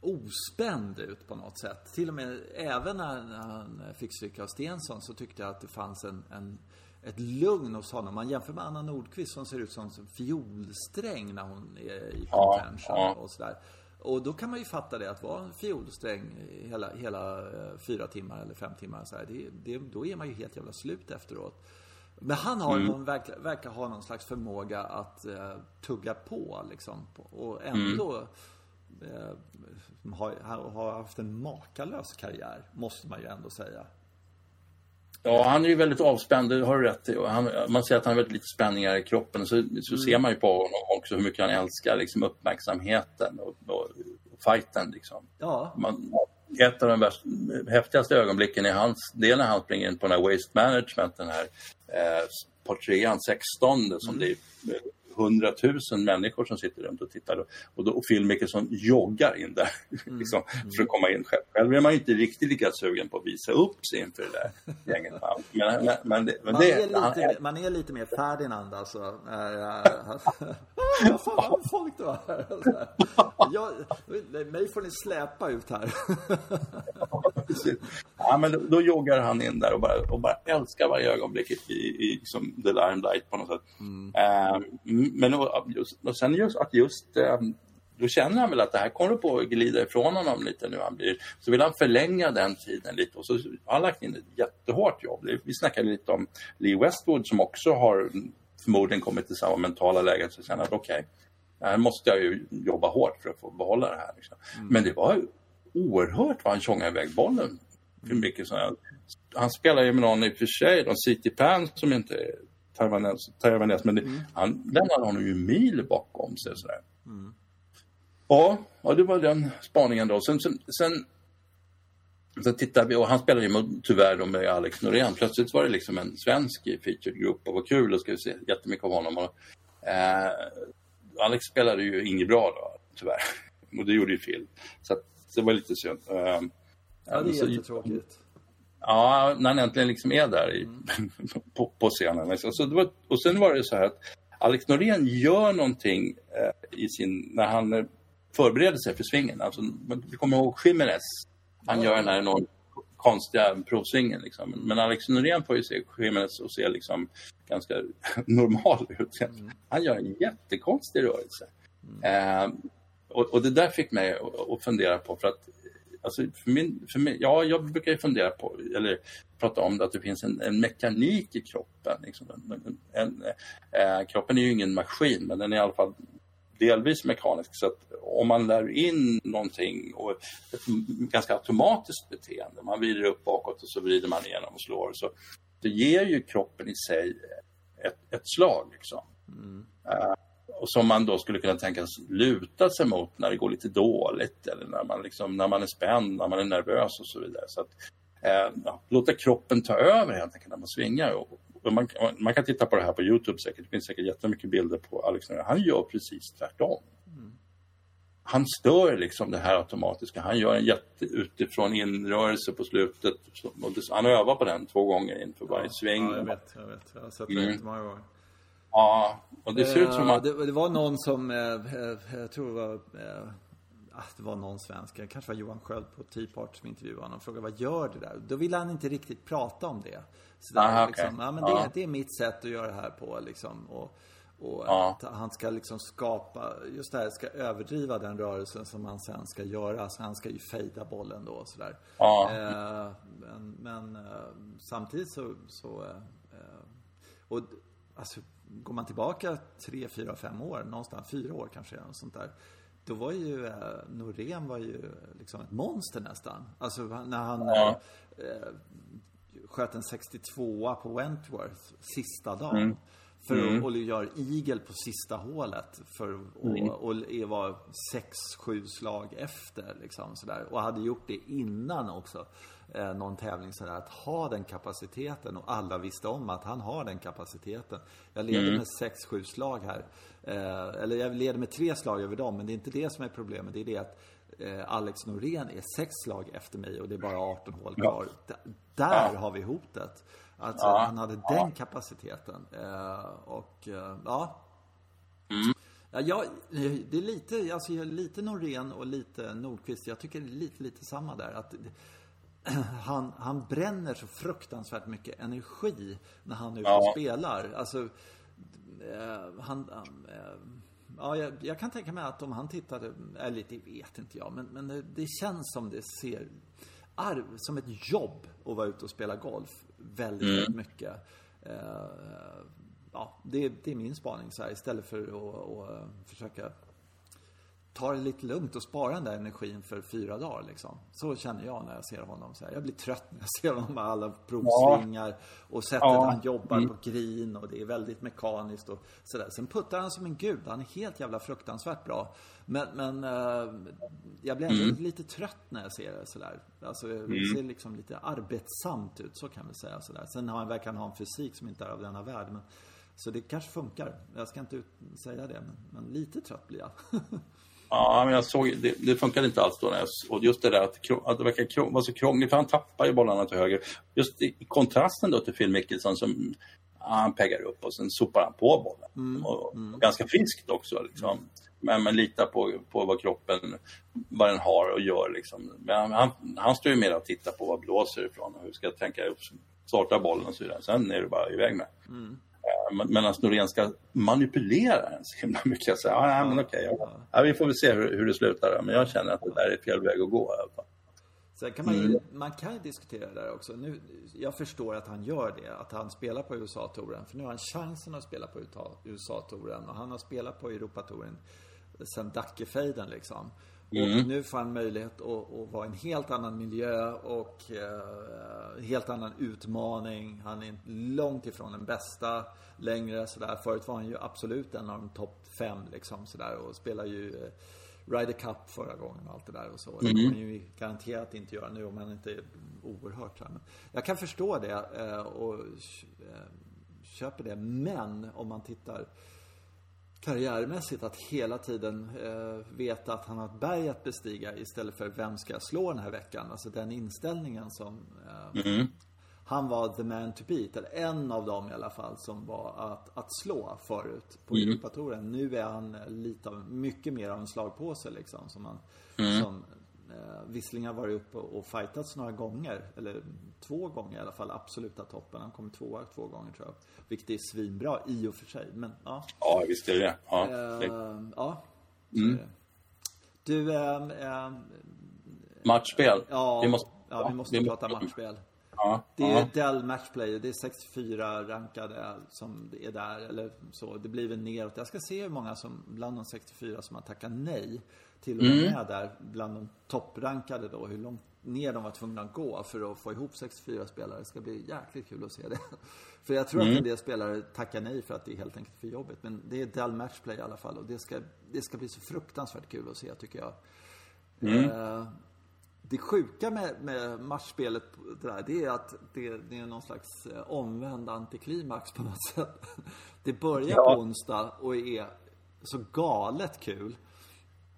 ospänd ut på något sätt. Till och med, även när han fick stryk av Stensson så tyckte jag att det fanns en, en ett lugn hos honom. Man jämför med Anna Nordqvist som ser ut som en fiolsträng när hon är i contention ja, och sådär. Och då kan man ju fatta det att vara en fiolsträng hela, hela eh, fyra timmar eller fem timmar så här, det, det, då är man ju helt jävla slut efteråt. Men han har mm. verkar, verkar ha någon slags förmåga att eh, tugga på liksom. Och ändå mm. eh, har, har haft en makalös karriär, måste man ju ändå säga. Ja, han är ju väldigt avspänd, det har du rätt i. Han, man ser att han har väldigt lite spänningar i kroppen. Så, så mm. ser man ju på honom också hur mycket han älskar liksom, uppmärksamheten och, och, och fighten. Liksom. Ja. Man, ett av de värst, häftigaste ögonblicken är hans, det är när han springer in på den här Waste Management, den här eh, portréan 16 som mm. det är hundratusen människor som sitter runt och tittar. Och, då, och Phil Mickelson joggar in där mm. liksom, mm. för att komma in själv. Själv är man inte riktigt lika sugen på att visa upp sig inför det där gänget. Men, men, men, det, man, det, är lite, han, man är lite mer Ferdinand alltså. Vad fan vad folk det var Jag, mig får ni släpa ut här. ja, men då, då, joggar han in där och bara, och bara älskar varje ögonblick i, i liksom the limelight på något sätt. Mm. Uh, men och, just, och sen just att just um, då känner han väl att det här kommer på att glida ifrån honom lite nu. Han blir, så vill han förlänga den tiden lite och så har han lagt in ett jättehårt jobb. Vi snackade lite om Lee Westwood som också har förmodligen kommit till samma mentala läge att känna att okej, okay, här måste jag ju jobba hårt för att få behålla det här. Liksom. Mm. Men det var oerhört vad han tjongade iväg bollen. Mm. mycket sådär. Han spelar ju med någon i och för sig, City Pan som inte är taiwanes, men mm. han lämnade honom ju mil bakom sig. Sådär. Mm. Ja, ja, det var den spaningen då. Sen, sen, sen, sen tittade vi, och han spelade ju tyvärr då med Alex Norén. Plötsligt var det liksom en svensk i featured group och vad kul, och ska vi se jättemycket av honom. Och, eh, Alex spelade ju inget bra då, tyvärr. Och det gjorde ju Phil. Så att, det var lite synd. Uh, ja, det är jättetråkigt. Ja, när han äntligen liksom är där i, på, på, scenen. Liksom. Så var, och sen var det så här att Alex Norén gör någonting eh, i sin, när han eh, förbereder sig för svingen. Alltså, vi kommer ihåg Jiménez. Han gör den här enormt konstiga provsvingen. Liksom. Men Alex Norén får ju se Jiménez och se liksom ganska normal ut. Mm. Han gör en jättekonstig rörelse. Mm. Eh, och, och, det där fick mig att fundera på för att alltså för min, för mig, ja, jag brukar fundera på, eller prata om det, att det finns en, en mekanik i kroppen. Liksom. En, en, eh, kroppen är ju ingen maskin, men den är i alla fall delvis mekanisk. Så att om man lär in någonting och ett ganska automatiskt beteende, man vrider upp bakåt och så vrider man igenom och slår, så det ger ju kroppen i sig ett, ett slag. Liksom. Mm. Uh, och som man då skulle kunna tänkas luta sig mot när det går lite dåligt eller när man, liksom, när man är spänd, när man är nervös och så vidare. Så att, eh, ja, låta kroppen ta över helt enkelt när man svingar. Och, och man, man, kan titta på det här på Youtube säkert. Det finns säkert jättemycket bilder på Alex Han gör precis tvärtom. Mm. Han stör liksom det här automatiska. Han gör en jätte utifrån inrörelse på slutet. Han övar på den två gånger inför varje ja, sving. Ja, jag vet. Jag vet. Jag har sett det mm. många gånger. Ja, och det ser ut som att... Det, det var någon som, eh, eh, jag tror det var, eh, ah, det var någon svensk, det kanske var Johan Sköld på Teapart som intervjuade honom och frågade vad gör det där? Då ville han inte riktigt prata om det. Så där, Aha, liksom, okay. ja, men det, ja. det är mitt sätt att göra det här på liksom. Och, och ja. att han ska liksom skapa, just det här, ska överdriva den rörelsen som han sen ska göra. Så han ska ju fejda bollen då och sådär. Ja. Eh, men, men eh, samtidigt så, så eh, och alltså går man tillbaka tre, fyra, fem år, någonstans fyra år kanske, och sånt där. Då var ju eh, Norén var ju liksom ett monster nästan. Alltså när han ja. eh, sköt en 62 på Wentworth sista dagen. Mm. För mm. att göra igel på sista hålet. För att mm. och, och vara sex, sju slag efter liksom sådär. Och hade gjort det innan också eh, någon tävling sådär, att ha den kapaciteten och alla visste om att han har den kapaciteten. Jag leder mm. med 6-7 slag här. Eh, eller jag leder med tre slag över dem, men det är inte det som är problemet. Det är det att eh, Alex Norén är sex slag efter mig och det är bara 18 hål kvar. Ja. Där ja. har vi hotet. Alltså ja. han hade den kapaciteten. Eh, och eh, ja. Mm. Ja, det är lite, alltså lite Norén och lite Nordqvist. Jag tycker det är lite, lite samma där. Att han, han bränner så fruktansvärt mycket energi när han är ute och spelar. Alltså, eh, han... Eh, ja, jag, jag, kan tänka mig att om han tittade, eller det vet inte jag, men, men det, det känns som det ser arv, som ett jobb att vara ute och spela golf väldigt, mm. väldigt mycket. ja, det, det, är min spaning så här, istället för att, att försöka ta det lite lugnt och spara den där energin för fyra dagar. Liksom. Så känner jag när jag ser honom. Så här. Jag blir trött när jag ser honom med alla provsvingar ja. och sättet ja. han jobbar mm. på green och det är väldigt mekaniskt och sådär. Sen puttar han som en gud. Han är helt jävla fruktansvärt bra. Men, men uh, jag blir ändå mm. lite trött när jag ser det sådär. Alltså det mm. ser liksom lite arbetsamt ut, så kan vi säga. Sådär. Sen har han, verkar han ha en fysik som inte är av denna värld. Men, så det kanske funkar. Jag ska inte säga det, men, men lite trött blir jag. Ja, men jag såg, det, det funkade inte alls då. När jag, och just det där att, att det verkar vara så krångligt, för han tappar ju bollarna till höger. Just i kontrasten då till Phil Mickelson som han peggar upp och sen sopar han på bollen. Mm. Och, mm. och, ganska friskt också. Liksom. Men man litar på, på vad kroppen, vad den har och gör. Liksom. Men han, han står ju mer och tittar på vad blåser ifrån och hur ska jag tänka starta bollen och så vidare. Sen är det bara iväg med. Mm. Medan Norén ska manipulera den så himla mycket. Så, ja, ja, men okej, ja. ja. vi får väl se hur, hur det slutar. Men jag känner att det där är fel väg att gå i alla fall. Sen kan man ju, mm. man kan ju diskutera det där också. Nu, jag förstår att han gör det, att han spelar på USA-touren. För nu har han chansen att spela på USA-touren och han har spelat på Europatouren sen Dackefejden liksom. Mm. Och nu får han möjlighet att, att vara i en helt annan miljö och uh, helt annan utmaning. Han är långt ifrån den bästa längre sådär. Förut var han ju absolut en av de topp fem liksom sådär och spelar ju uh, Ryder Cup förra gången och allt det där och så. Mm. Det kommer ju garanterat inte göra nu om han inte är oerhört så Men jag kan förstå det uh, och köper det. Men om man tittar karriärmässigt att hela tiden eh, veta att han har ett berg att bestiga istället för vem ska jag slå den här veckan? Alltså den inställningen som eh, mm. Han var the man to beat, eller en av dem i alla fall som var att, att slå förut på mm. Europatouren. Nu är han lite av, mycket mer av en slagpåse liksom. Som, han, mm. som eh, Visserligen har varit uppe och fightats några gånger, eller två gånger i alla fall, absoluta toppen. Han kom tvåa två gånger tror jag. Vilket är svinbra i och för sig, men ja. Ja, visst är det Ja. Uh, ja. Mm. Du, äh, Matchspel. Ja, vi måste, ja, vi måste vi prata måste... matchspel. Ja, det är ja. Dell Matchplay, det är 64 rankade som är där, eller så. Det blir väl neråt. Jag ska se hur många som, bland de 64 som har tackat nej till att vara mm. med där, bland de topprankade då, hur långt ner de var tvungna att gå för att få ihop 64 spelare. Det ska bli jäkligt kul att se det. För jag tror mm. att en del spelare tackar nej för att det är helt enkelt för jobbigt. Men det är Dell Matchplay i alla fall och det ska, det ska bli så fruktansvärt kul att se tycker jag. Mm. Eh, det sjuka med, med matchspelet det, där, det är att det, det, är någon slags eh, omvänd antiklimax på något sätt. Det börjar ja. på onsdag och är så galet kul.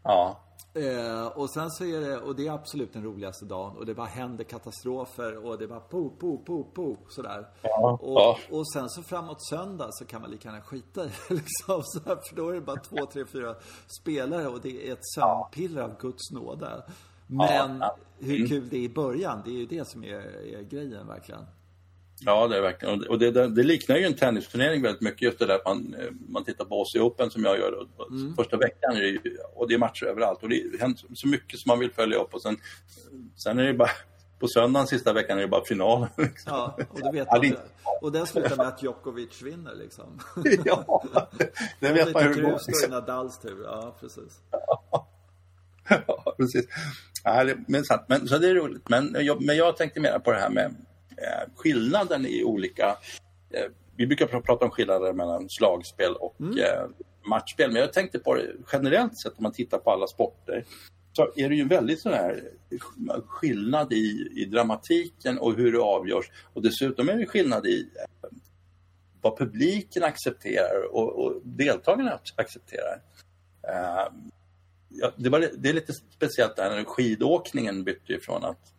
Ja. Eh, och sen så är det, och det är absolut den roligaste dagen och det bara händer katastrofer och det bara po, po, po, po sådär. Ja, och, ja. och sen så framåt söndag så kan man lika gärna skita i det liksom. Så här, för då är det bara två, tre, fyra spelare och det är ett sömnpiller av Guds nåde. Men ja, hur mm. kul det är i början, det är ju det som är, är grejen verkligen. Ja, det är verkligen. Och det, det, det, liknar ju en tennisturnering väldigt mycket. Just det där att man, eh, man tittar på Aussie Open som jag gör. Mm. Första veckan ju, och det är matcher överallt. Och det händer så mycket som man vill följa upp. Och sen, sen är det bara på söndagen sista veckan är det bara finalen. Liksom. Ja, och du vet man, Och den slutar med att Djokovic vinner liksom. ja, det vet man hur det går. Lite Nadals tur, ja precis. Ja, precis. Ja, men, men, så det är roligt. Men jag, men jag tänkte mer på det här med Eh, skillnaden i olika... Eh, vi brukar prata om skillnader mellan slagspel och mm. Eh, matchspel, men jag tänkte på det generellt sett om man tittar på alla sporter så är det ju en väldigt sån här skillnad i, i dramatiken och hur det avgörs. Och dessutom är det skillnad i vad publiken accepterar och, och deltagarna accepterar. Uh, ja, det, var, det är lite speciellt där när skidåkningen bytte ifrån att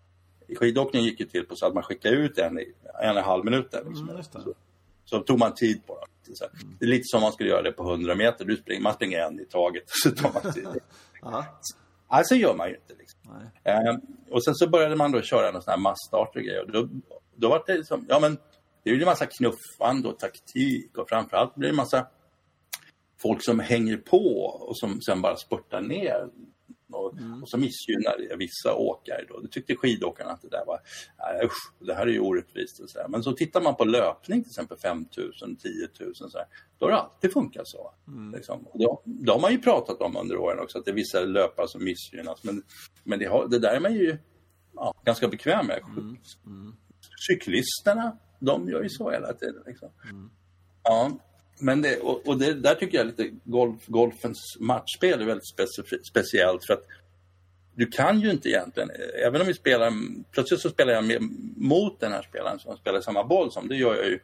skidåkningen gick ju till på så att man skickade ut en i en och en halv minut. Liksom. Mm, så, så, tog man tid på det. Så, mm. Det är lite som man skulle göra det på 100 meter. Du springer, man springer en i taget. Så tar man tid. alltså gör man ju inte. Liksom. Ehm, och sen så började man då köra någon sån här massstarter och grejer. Då, då var det liksom, ja men det är ju en massa knuffande och taktik och framförallt blir det en massa folk som hänger på och som sen bara spurtar ner Och, mm. och så missgynnar vissa åkare. Då. Det tyckte skidåkarna att det där var, usch, det här är ju orättvist. Och så där. Men så tittar man på löpning till exempel 5 000, 10 000 så här, då har det alltid funkat så. Mm. Liksom. Då, då har man ju pratat om under åren också att det är vissa löpare som missgynnas. Men, men det, har, det där är man ju ja, ganska bekväm med. Mm. Mm. Cyklisterna, de gör ju så hela tiden. Liksom. Mm. Ja, men det, och, och det, där tycker jag lite golf, golfens matchspel är väldigt specif- speciellt för att du kan ju inte egentligen, även om vi spelar, plötsligt så spelar jag med, mot den här spelaren som spelar samma boll som, det gör jag ju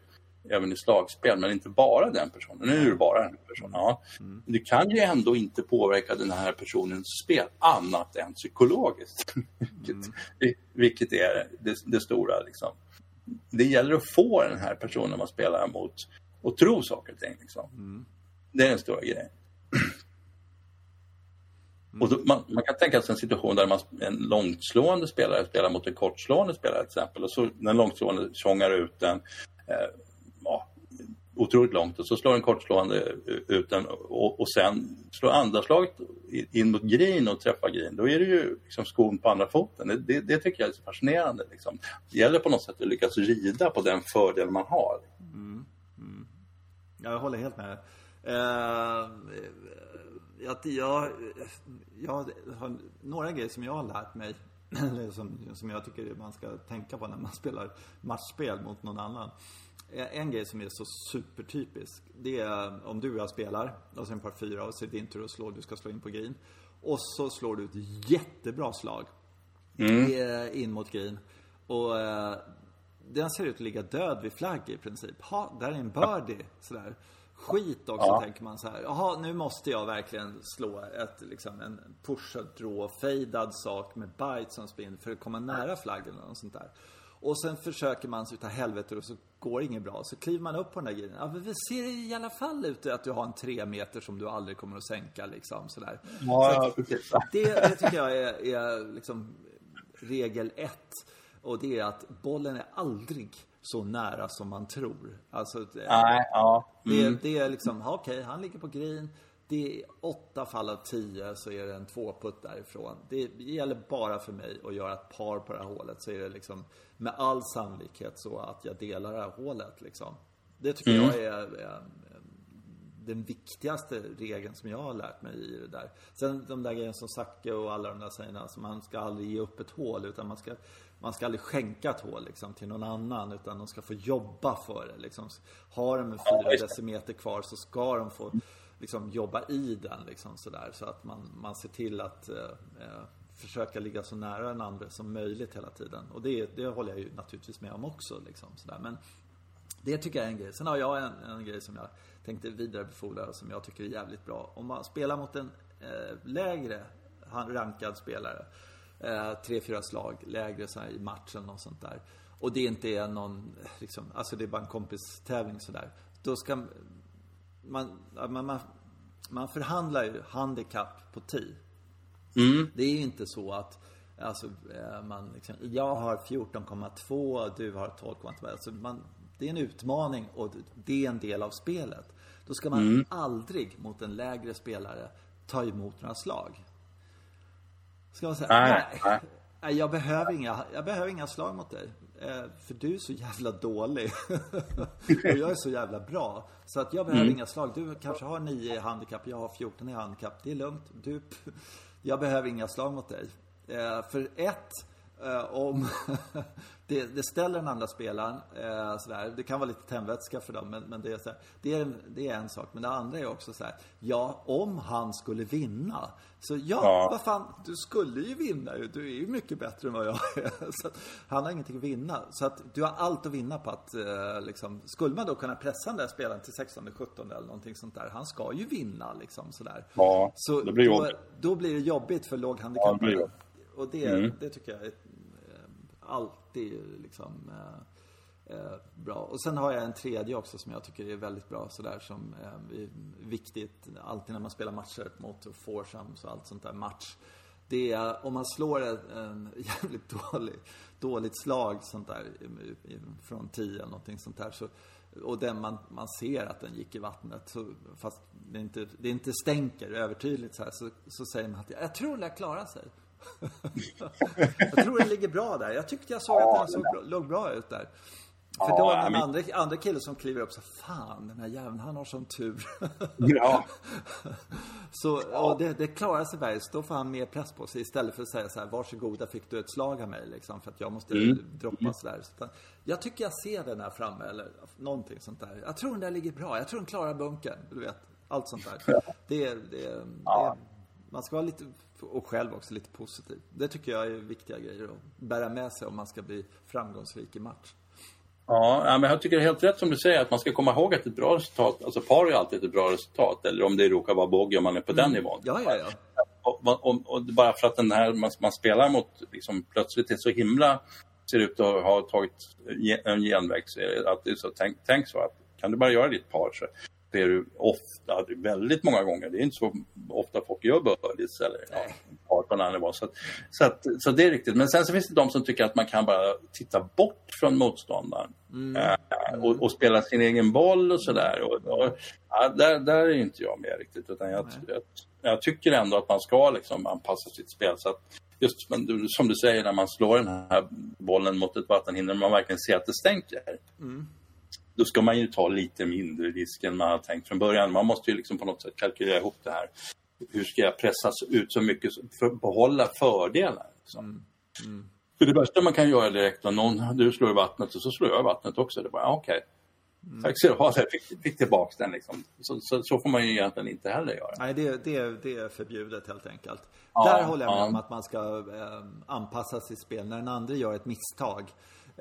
även i slagspel, men inte bara den personen. Nu är det bara den personen. Ja. Mm. Du kan ju ändå inte påverka den här personens spel annat än psykologiskt. Mm. vilket, är det, det stora. Liksom. Det gäller att få den här personen man spelar mot och tro saker och ting. Liksom. Mm. Det är den stora grejen. Mm. Och då, man, man, kan tänka sig en situation där man, en långtslående spelare spelar mot en kortslående spelare till exempel. Och så den långtslående tjongar ut den eh, ja, otroligt långt och så slår den kortslående ut den och, och sen slår andra slaget in mot green och träffar green. Då är det ju liksom skon på andra foten. Det, det, det tycker jag är så fascinerande. Liksom. Det gäller på något sätt att lyckas rida på den fördel man har. Mm. Jag håller helt med. Uh, jag, jag, jag har några grejer som jag har lärt mig. som, som jag tycker man ska tänka på när man spelar matchspel mot någon annan. En grej som är så supertypisk. Det är om du och jag spelar, och sen par fyra och så är det din tur att slå, du ska slå in på green. Och så slår du ett jättebra slag. Mm. In mot green. Och eh, den ser ut att ligga död vid flagg i princip. Ha, där är en birdie. Sådär. Skit också ja. tänker man så här. Jaha, nu måste jag verkligen slå ett, liksom, en pushad draw, fejdad sak med bite som spin för att komma nära flaggen eller något sånt där. Och sen försöker man så utav helvete och så går det inget bra. Så kliver man upp på den där grejen. Ja, men det ser i alla fall ut att du har en tre meter som du aldrig kommer att sänka liksom sådär. Ja, så. Det, det tycker jag är, är liksom regel ett. Och det är att bollen är aldrig så nära som man tror. Alltså, Nej, ja. Mm. det, det är liksom, okej, okay, han ligger på green. Det är åtta fall av tio så är det en tvåputt därifrån. Det gäller bara för mig att göra ett par på det här hålet så är det liksom med all sannolikhet så att jag delar det här hålet liksom. Det tycker mm. jag är, är, den viktigaste regeln som jag har lärt mig i det där. Sen de där grejerna som Zacke och alla de där säger, alltså man ska aldrig ge upp ett hål utan man ska man ska aldrig skänka ett hål liksom, till någon annan utan de ska få jobba för det. Liksom. Har de en fyra decimeter kvar så ska de få liksom, jobba i den liksom, sådär, så att man, man ser till att eh, eh, försöka ligga så nära den andra som möjligt hela tiden. Och det, det håller jag ju naturligtvis med om också. Liksom, sådär. Men det tycker jag är en grej. Sen har jag en, en grej som jag tänkte vidarebefordra som jag tycker är jävligt bra. Om man spelar mot en eh, lägre rankad spelare eh, tre, fyra slag lägre så här, i matchen och sånt där. Och det inte är någon, liksom, alltså det är bara en kompistävling sådär. Då ska man, man, man, man förhandlar ju handikapp på tid. Mm. Det är ju inte så att Alltså, eh, man liksom, jag har 14,2, du har 12,2. Alltså man, det är en utmaning och det är en del av spelet. Då ska man mm. aldrig mot en lägre spelare ta emot några slag. Ska man säga, nej, nej. nej jag, behöver inga, jag behöver inga slag mot dig. Eh, för du är så jävla dålig. och jag är så jävla bra. Så att jag behöver mm. inga slag. Du kanske har 9 i handikapp, jag har 14 i handikapp. Det är lugnt. Du, jag behöver inga slag mot dig. Eh, för ett, eh, om det, det, ställer den andra spelaren eh, sådär. Det kan vara lite tändvätska för dem, men, men det, är så det, är en, det är en sak. Men det andra är också så här, ja, om han skulle vinna. Så ja, ja. vad fan, du skulle ju vinna ju. Du är ju mycket bättre än vad jag är. Så han har ingenting att vinna. Så att du har allt att vinna på att, eh, liksom, skulle man då kunna pressa den där spelaren till 16, 17 eller någonting sånt där. Han ska ju vinna liksom sådär. Ja, så det blir jobbigt. Då, då blir det jobbigt för låghandikappade. Ja, och det, mm. det tycker jag är alltid liksom eh, eh, bra. Och sen har jag en tredje också som jag tycker är väldigt bra sådär som eh, är viktigt alltid när man spelar matcher mot forsams och allt sånt där match. Det är om man slår ett en jävligt dålig, dåligt slag sånt där från 10 eller någonting sånt där så och den man, man ser att den gick i vattnet. Så, fast det inte, det inte stänker övertydligt så här. Så, så säger man att jag tror den klarar sig jag tror den ligger bra där. Jag tyckte jag såg att den såg, låg bra ut där. För då är det en andra, andra kille som kliver upp så Fan, den här jäveln, han har sån tur. Ja. så, och det, det klarar sig Bergs. Då får han mer press på sig istället för att säga så här, varsågoda fick du ett slag av mig liksom. För att jag måste mm. droppa mm. sådär. Så jag tycker jag ser den här framme eller någonting sånt där. Jag tror den där ligger bra. Jag tror den klarar bunkern. Du vet, allt sånt där. Det, det, ja. det man ska vara lite, och själv också, lite positiv. Det tycker jag är viktiga grejer att bära med sig om man ska bli framgångsrik i match. Ja, men jag tycker det är helt rätt som du säger att man ska komma ihåg att ett bra resultat, alltså par är alltid ett bra resultat eller om det råkar vara bogey om man är på mm. den nivån. Ja, ja, ja. Och, och, och, bara för att den här man, man spelar mot liksom, plötsligt är så himla ser ut att ha tagit en genväg så är det alltid så tänk, tänk så att kan du bara göra ditt par så är du ofta, väldigt många gånger, det är inte så ofta folk gör birdies eller ja, på en annan nivå. Så, att, så, att, så det är riktigt. Men sen så finns det de som tycker att man kan bara titta bort från motståndaren mm. äh, och, och, spela sin egen boll och sådär. Och, och, ja, där, där är inte jag med riktigt. Utan jag, jag, jag, tycker ändå att man ska liksom anpassa sitt spel. Så att just som du säger, när man slår den här bollen mot ett vattenhinder, man verkligen ser att det stänker. Mm då ska man ju ta lite mindre risk än man har tänkt från början. Man måste ju liksom på något sätt kalkylera ihop det här. Hur ska jag pressa ut så mycket för att behålla fördelar? Liksom. Mm. Mm. För det värsta man kan göra direkt om någon, du slår i vattnet och så slår jag i vattnet också. Det bara, okej. Okay. Mm. Tack så du ha, fick, fick tillbaka den liksom. Så, så, så, får man ju egentligen inte heller göra. Nej, det, det, det är förbjudet helt enkelt. Ja, Där håller jag med ja. om att man ska eh, anpassa sitt spel. När den andra gör ett misstag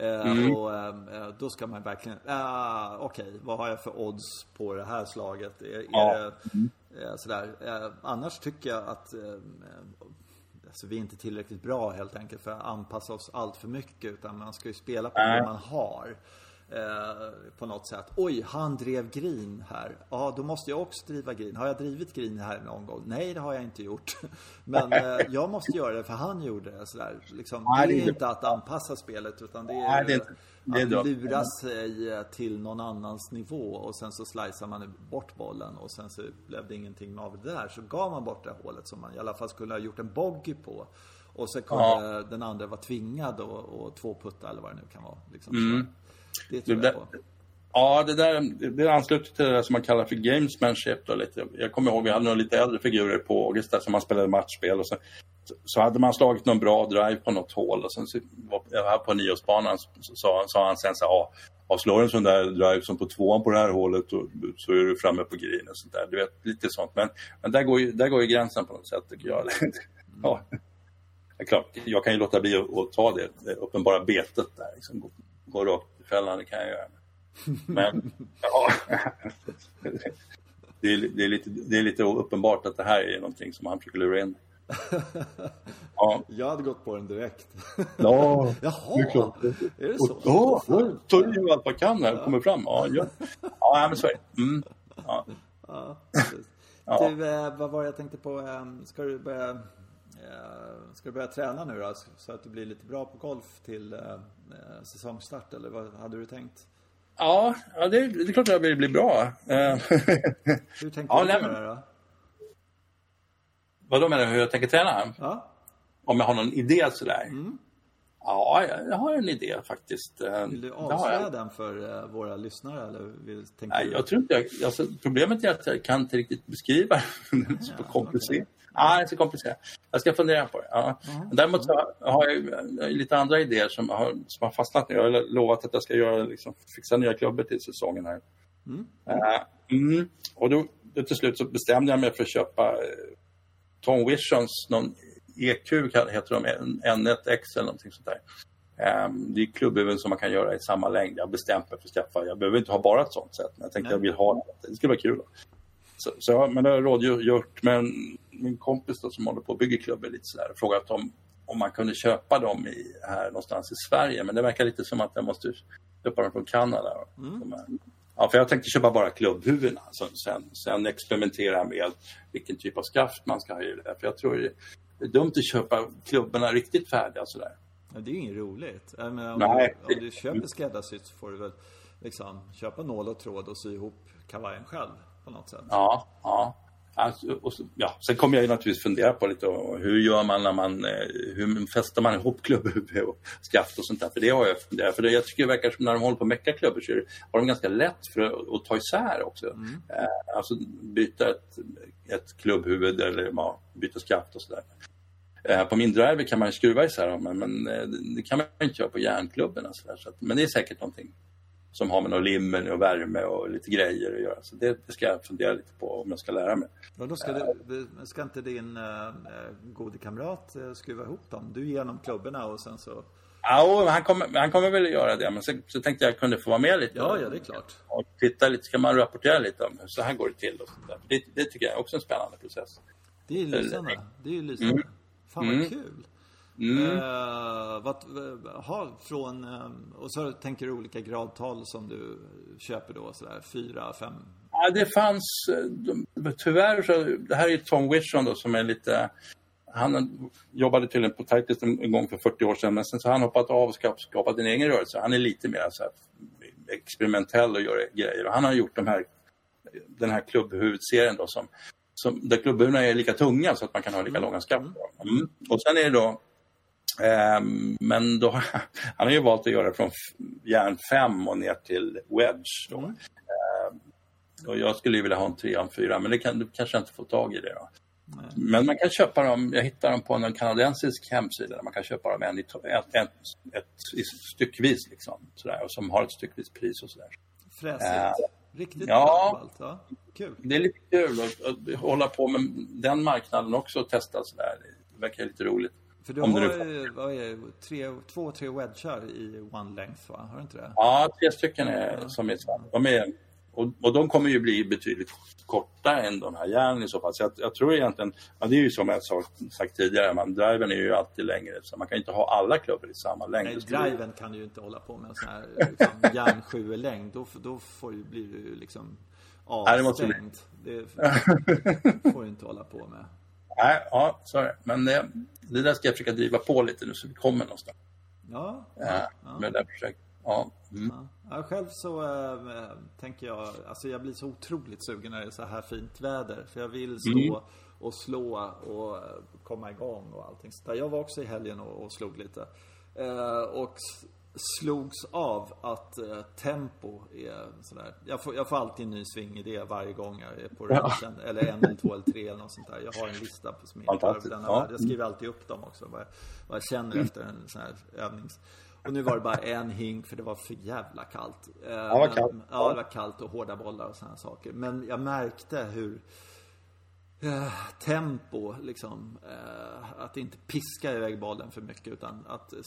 mm. Och eh, eh, då ska man verkligen, uh, okej, okay, vad har jag för odds på det här slaget? Är, ja. är det, mm. sådär. annars tycker jag att alltså, vi är inte tillräckligt bra helt enkelt för att anpassa oss allt för mycket. Utan man ska ju spela på det man har. Eh, på något sätt. Oj, han drev green här. Ja, då måste jag också driva green. Har jag drivit green här någon gång? Nej, det har jag inte gjort. Men eh, jag måste göra det för han gjorde det. Sådär. Liksom, det är inte att anpassa spelet utan det är, det att lura sig eh, till någon annans nivå och sen så slicear man bort bollen och sen så blev det ingenting av det där. Så gav man bort det hålet som man i alla fall skulle ha gjort en bogey på. Och så kunde ja. den andra vara tvingad och, två putta eller vad det nu kan vara. Liksom. Mm. Det tror jag på. Ja, det där det ansluter till det där som man kallar för gamesmanship. Då, lite. Jag kommer ihåg, vi hade några lite äldre figurer på Augusta som man spelade matchspel. Och så, så hade man slagit någon bra drive på något hål och sen så, här på nioårsbanan så sa, sa han sen så här, ja, slår en sån där drive som på tvåan på det här hålet och, så är du framme på green och sånt där. Du vet, lite sånt. Men, men där, går ju, där går ju gränsen på något sätt tycker jag. ja. Det klart, jag kan ju låta bli att ta det, det uppenbara betet där. Liksom, gå, gå rakt fällande kan jag göra. Men ja, det, är, det, är lite, det är lite uppenbart att det här är någonting som han försöker lura in. Ja. Jag hade gått på den direkt. Ja, Jaha, det är, klart. är det så? Ja, då tar ju allt vad kan när det kommer fram. Ja, ja. ja men så är det. Mm. Ja. Ja, ja. Du, eh, vad var det jag tänkte på? Ehm, ska du börja Eh, ska du börja träna nu då, så att du blir lite bra på golf till eh, eh, säsongstart eller vad hade du tänkt? Ja, ja det, det är klart att jag vill bli bra. hur tänker ja, du göra då? Vad menar du, hur jag tänker träna? Ja. Om jag har någon idé sådär? Mm. Ja, jag har en idé faktiskt. Vill du avslöja den för våra lyssnare? Eller vill, Nej, jag tror inte jag, alltså, problemet är att jag kan inte riktigt beskriva den. så komplicerat. Ja, det är så komplicerat. Jag ska fundera på det. Ja. Mm. Däremot så har jag lite andra idéer som har, som har fastnat nu. Jag har lovat att jag ska göra, liksom, fixa nya klubbor till säsongen här. Mm. Uh, mm. Och då, då, till slut så bestämde jag mig för att köpa uh, Tom Visions, någon EQ heter de, N1X eller någonting sånt där. Um, det är klubbhuvuden som man kan göra i samma längd. Jag bestämt mig för att skaffa. Jag behöver inte ha bara ett sånt sätt, men jag tänkte Nej. jag vill ha det. Det skulle vara kul. Så, så men det har jag rådgjort med min kompis då, som håller på att bygga klubbar lite sådär och frågat om, om man kunde köpa dem i, här någonstans i Sverige. Men det verkar lite som att jag måste köpa dem från Kanada. Mm. Ja, för jag tänkte köpa bara klubbhuvudena. Alltså, sen, sen experimentera med vilken typ av skaft man ska ha i det. För jag tror det är dumt att köpa klubborna riktigt färdiga sådär. Ja, det är ju inget roligt. menar, om, Nej, du, om du köper skräddarsytt så får du väl liksom köpa nål och tråd och sy ihop kavajen själv på något sätt. Ja, ja. Alltså, ja. Sen kommer jag ju naturligtvis fundera på lite hur gör man när man, eh, hur fäster man ihop klubbhuvud och skaft och sånt där. För det har jag funderat för det, jag tycker det verkar som när de håller på att mecka klubbor så har de ganska lätt för att, att ta isär också. Mm. Eh, alltså byta ett, ett klubbhuvud eller ja, byta skaft och sådär. Eh, på min driver kan man skruva isär dem men, det kan man inte göra på järnklubborna. Så, så att, men det är säkert någonting som har med någon limmer och värme och lite grejer att göra. Så det, det, ska jag fundera lite på om jag ska lära mig. Ja, då ska, du, ska inte din äh, gode kamrat äh, skruva ihop dem? Du ger honom klubborna och sen så... Ja, han kommer, han kommer väl göra det. Men så, så tänkte jag kunde få vara med lite. Ja, ja, det är klart. Och titta lite, ska man rapportera lite om hur så här går det till och sånt. Det, det tycker jag är också en spännande process. Det är lysande. Det är lysande. Mm. Fan vad mm. kul. Mm. Uh, vad, ha, från, um, och så tänker du olika gradtal som du köper då, sådär fyra, fem? Ja, det fanns, eh, tyvärr så, det här är Tom Wishon då som är lite, han jobbade tydligen på Titus en gång för 40 år sedan, men sen så har han hoppat av och skapat en egen rörelse. Han är lite mer så här, experimentell och gör grejer och han har gjort de här, den här klubbhuvudserien då som, som där klubbhuvudena är lika tunga så att man kan ha lika mm. långa skaft. Mm. Och sen är det då men då, han har ju valt att göra från järn 5 och ner till wedge. Då. Mm. Ehm, och jag skulle ju vilja ha en 3 och en 4 men det kan, du kanske inte får tag i det. Då. Men man kan köpa dem, jag hittar dem på en kanadensisk hemsida där man kan köpa dem en, ett, ett, ett, styckvis liksom, sådär, och som har ett styckvis pris och sådär. Fräsigt. Äh, Riktigt ja, bra ja. Kul. Det är lite kul att, att hålla på med den marknaden också och testa sådär. Det verkar lite roligt. För du har vad är, tre, två, tre wedgar i one length va? Har du inte det? Ja, tre stycken är, ja. som är, de är och, och de kommer ju bli betydligt kortare än de här järnen i så fall. Så jag, jag tror egentligen, ja, det är ju som jag sa, sagt tidigare, man, driven är ju alltid längre så man kan inte ha alla klubbor i samma längd. Nej, driven kan du ju inte hålla på med en sån här liksom, järn 7 längd. Då, då får ju, blir du liksom avstängd. Det, det får du inte hålla på med. Nej, ja, det. Men det, det där ska jag försöka driva på lite nu så vi kommer någonstans. Ja. ja, ja. Med det här projektet. Ja. Mm. ja. Själv så äh, tänker jag, alltså jag blir så otroligt sugen när det är så här fint väder. För jag vill stå mm. och slå och komma igång och allting så Jag var också i helgen och, och slog lite. Äh, och slogs av att eh, tempo är sådär. Jag får, jag får alltid en ny svingidé varje gång jag är på ranchen. Ja. Eller en eller två eller tre eller något sånt där. Jag har en lista på som är ja. Jag skriver alltid upp dem också. Vad jag, vad jag känner mm. efter en sån här övnings. Och nu var det bara en hink för det var för jävla kallt. Eh, ja, det var kallt. ja, det var kallt och hårda bollar och sådana saker. Men jag märkte hur eh, tempo, liksom. Eh, att inte piska iväg bollen för mycket utan att ett,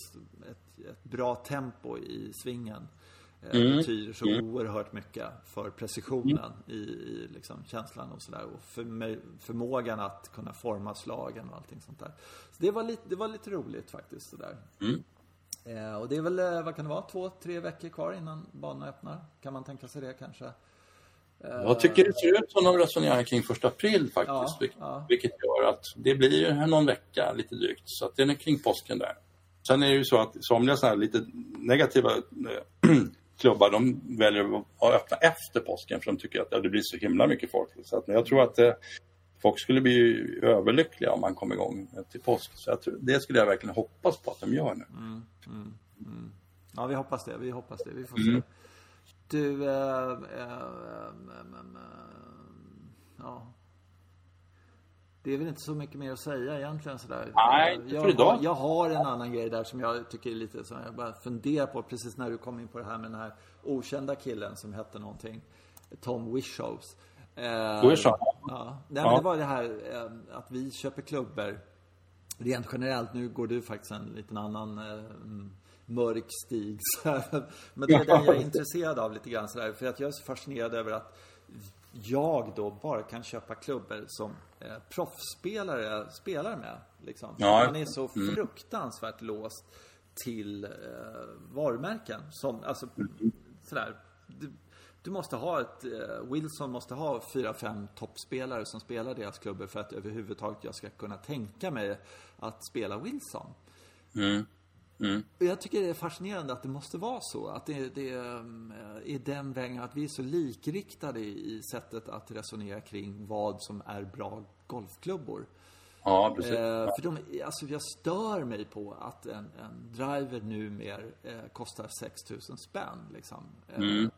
ett bra tempo i svingen eh, mm. betyder så mm. oerhört mycket för precisionen mm. i, i liksom känslan och sådär. Och för, förmågan att kunna forma slagen och allting sånt där. Så det var lite, det var lite roligt faktiskt sådär. Mm. Eh, och det är väl, eh, vad kan det vara, två, tre veckor kvar innan banan öppnar? Kan man tänka sig det kanske? Jag tycker det ser ut som de resonerar kring första april faktiskt. Ja, vilket, ja. vilket gör att det blir någon vecka lite drygt. Så att den är kring påsken där. Sen är det ju så att somliga sådana här lite negativa äh, klubbar de väljer att öppna efter påsken för de tycker att ja, det blir så himla mycket folk. Så att, men jag tror att äh, folk skulle bli överlyckliga om man kom igång till påsk. Så jag tror, det skulle jag verkligen hoppas på att de gör nu. Mm, mm, mm. Ja, vi hoppas det. Vi hoppas det. Vi får se. Mm. Du, äh, äh, ja. Det är väl inte så mycket mer att säga egentligen sådär. Nej, inte jag, för idag. Jag har en annan grej där som jag tycker är lite som jag bara funderar på precis när du kom in på det här med den här okända killen som hette någonting. Tom Wishows. Eh? Ja. Nej, men det var det här eh, att vi köper klubbor rent generellt. Nu går du faktiskt en liten annan eh, mörk stig. Men det är den jag är intresserad av lite grann sådär. För att jag är så fascinerad över att jag då bara kan köpa klubbor som eh, proffsspelare spelar med. Liksom. Ja. Man är så mm. fruktansvärt låst till eh, varumärken. Som, alltså, mm. sådär. Du, du, måste ha ett, eh, Wilson måste ha fyra, fem toppspelare som spelar deras klubbor för att överhuvudtaget jag ska kunna tänka mig att spela Wilson. Mm. Mm. Jag tycker det är fascinerande att det måste vara så. Att det, det är den vägen, att vi är så likriktade i sättet att resonera kring vad som är bra golfklubbor. Ja, precis. Eh, för de, alltså jag stör mig på att en, en driver numera eh, kostar 6000 spänn. Liksom. Eh, mm.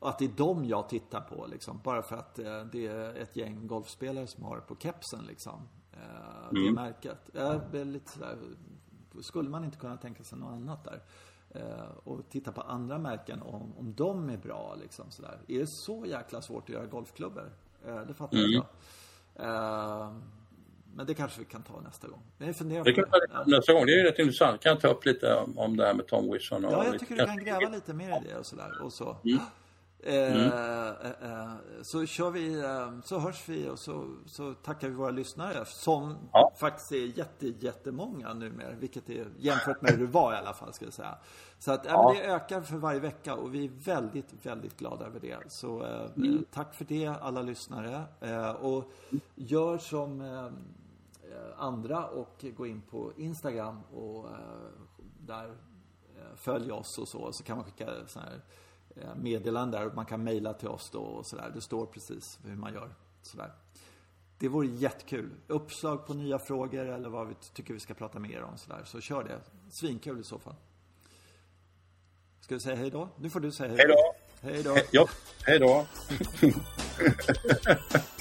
Att det är dem jag tittar på, liksom. Bara för att eh, det är ett gäng golfspelare som har det på kepsen, liksom. Eh, det mm. märket. Jag är lite sådär, skulle man inte kunna tänka sig något annat där? Eh, och titta på andra märken om, om de är bra, liksom sådär. Är det så jäkla svårt att göra golfklubbor? det fattar mm. jag. Men det kanske vi kan ta nästa gång. Men jag funderar det kan ta det. nästa gång. Det är rätt intressant. Kan jag ta upp lite om det här med Tom Wilson? Och ja, jag tycker du kan gräva lite mer i det och sådär. Och så. Mm. Mm. Eh, eh, så kör vi, eh, så hörs vi och så, så tackar vi våra lyssnare som ja. faktiskt är jätte, jättemånga numera. Vilket är jämfört med hur det var i alla fall, ska jag säga. Så att ja. det ökar för varje vecka och vi är väldigt, väldigt glada över det. Så mm. tack för det alla lyssnare. och gör som andra och gå in på Instagram och där följ oss och så. Så kan man skicka sådana här Eh, meddelande där och man kan mejla till oss då och sådär. Det står precis hur man gör. Sådär. Det vore jättekul. Uppslag på nya frågor eller vad vi tycker vi ska prata mer om sådär. Så kör det. Svinkul i så fall. Ska vi säga hej då? Nu får du säga hej då. Hej då. Ja, hej då.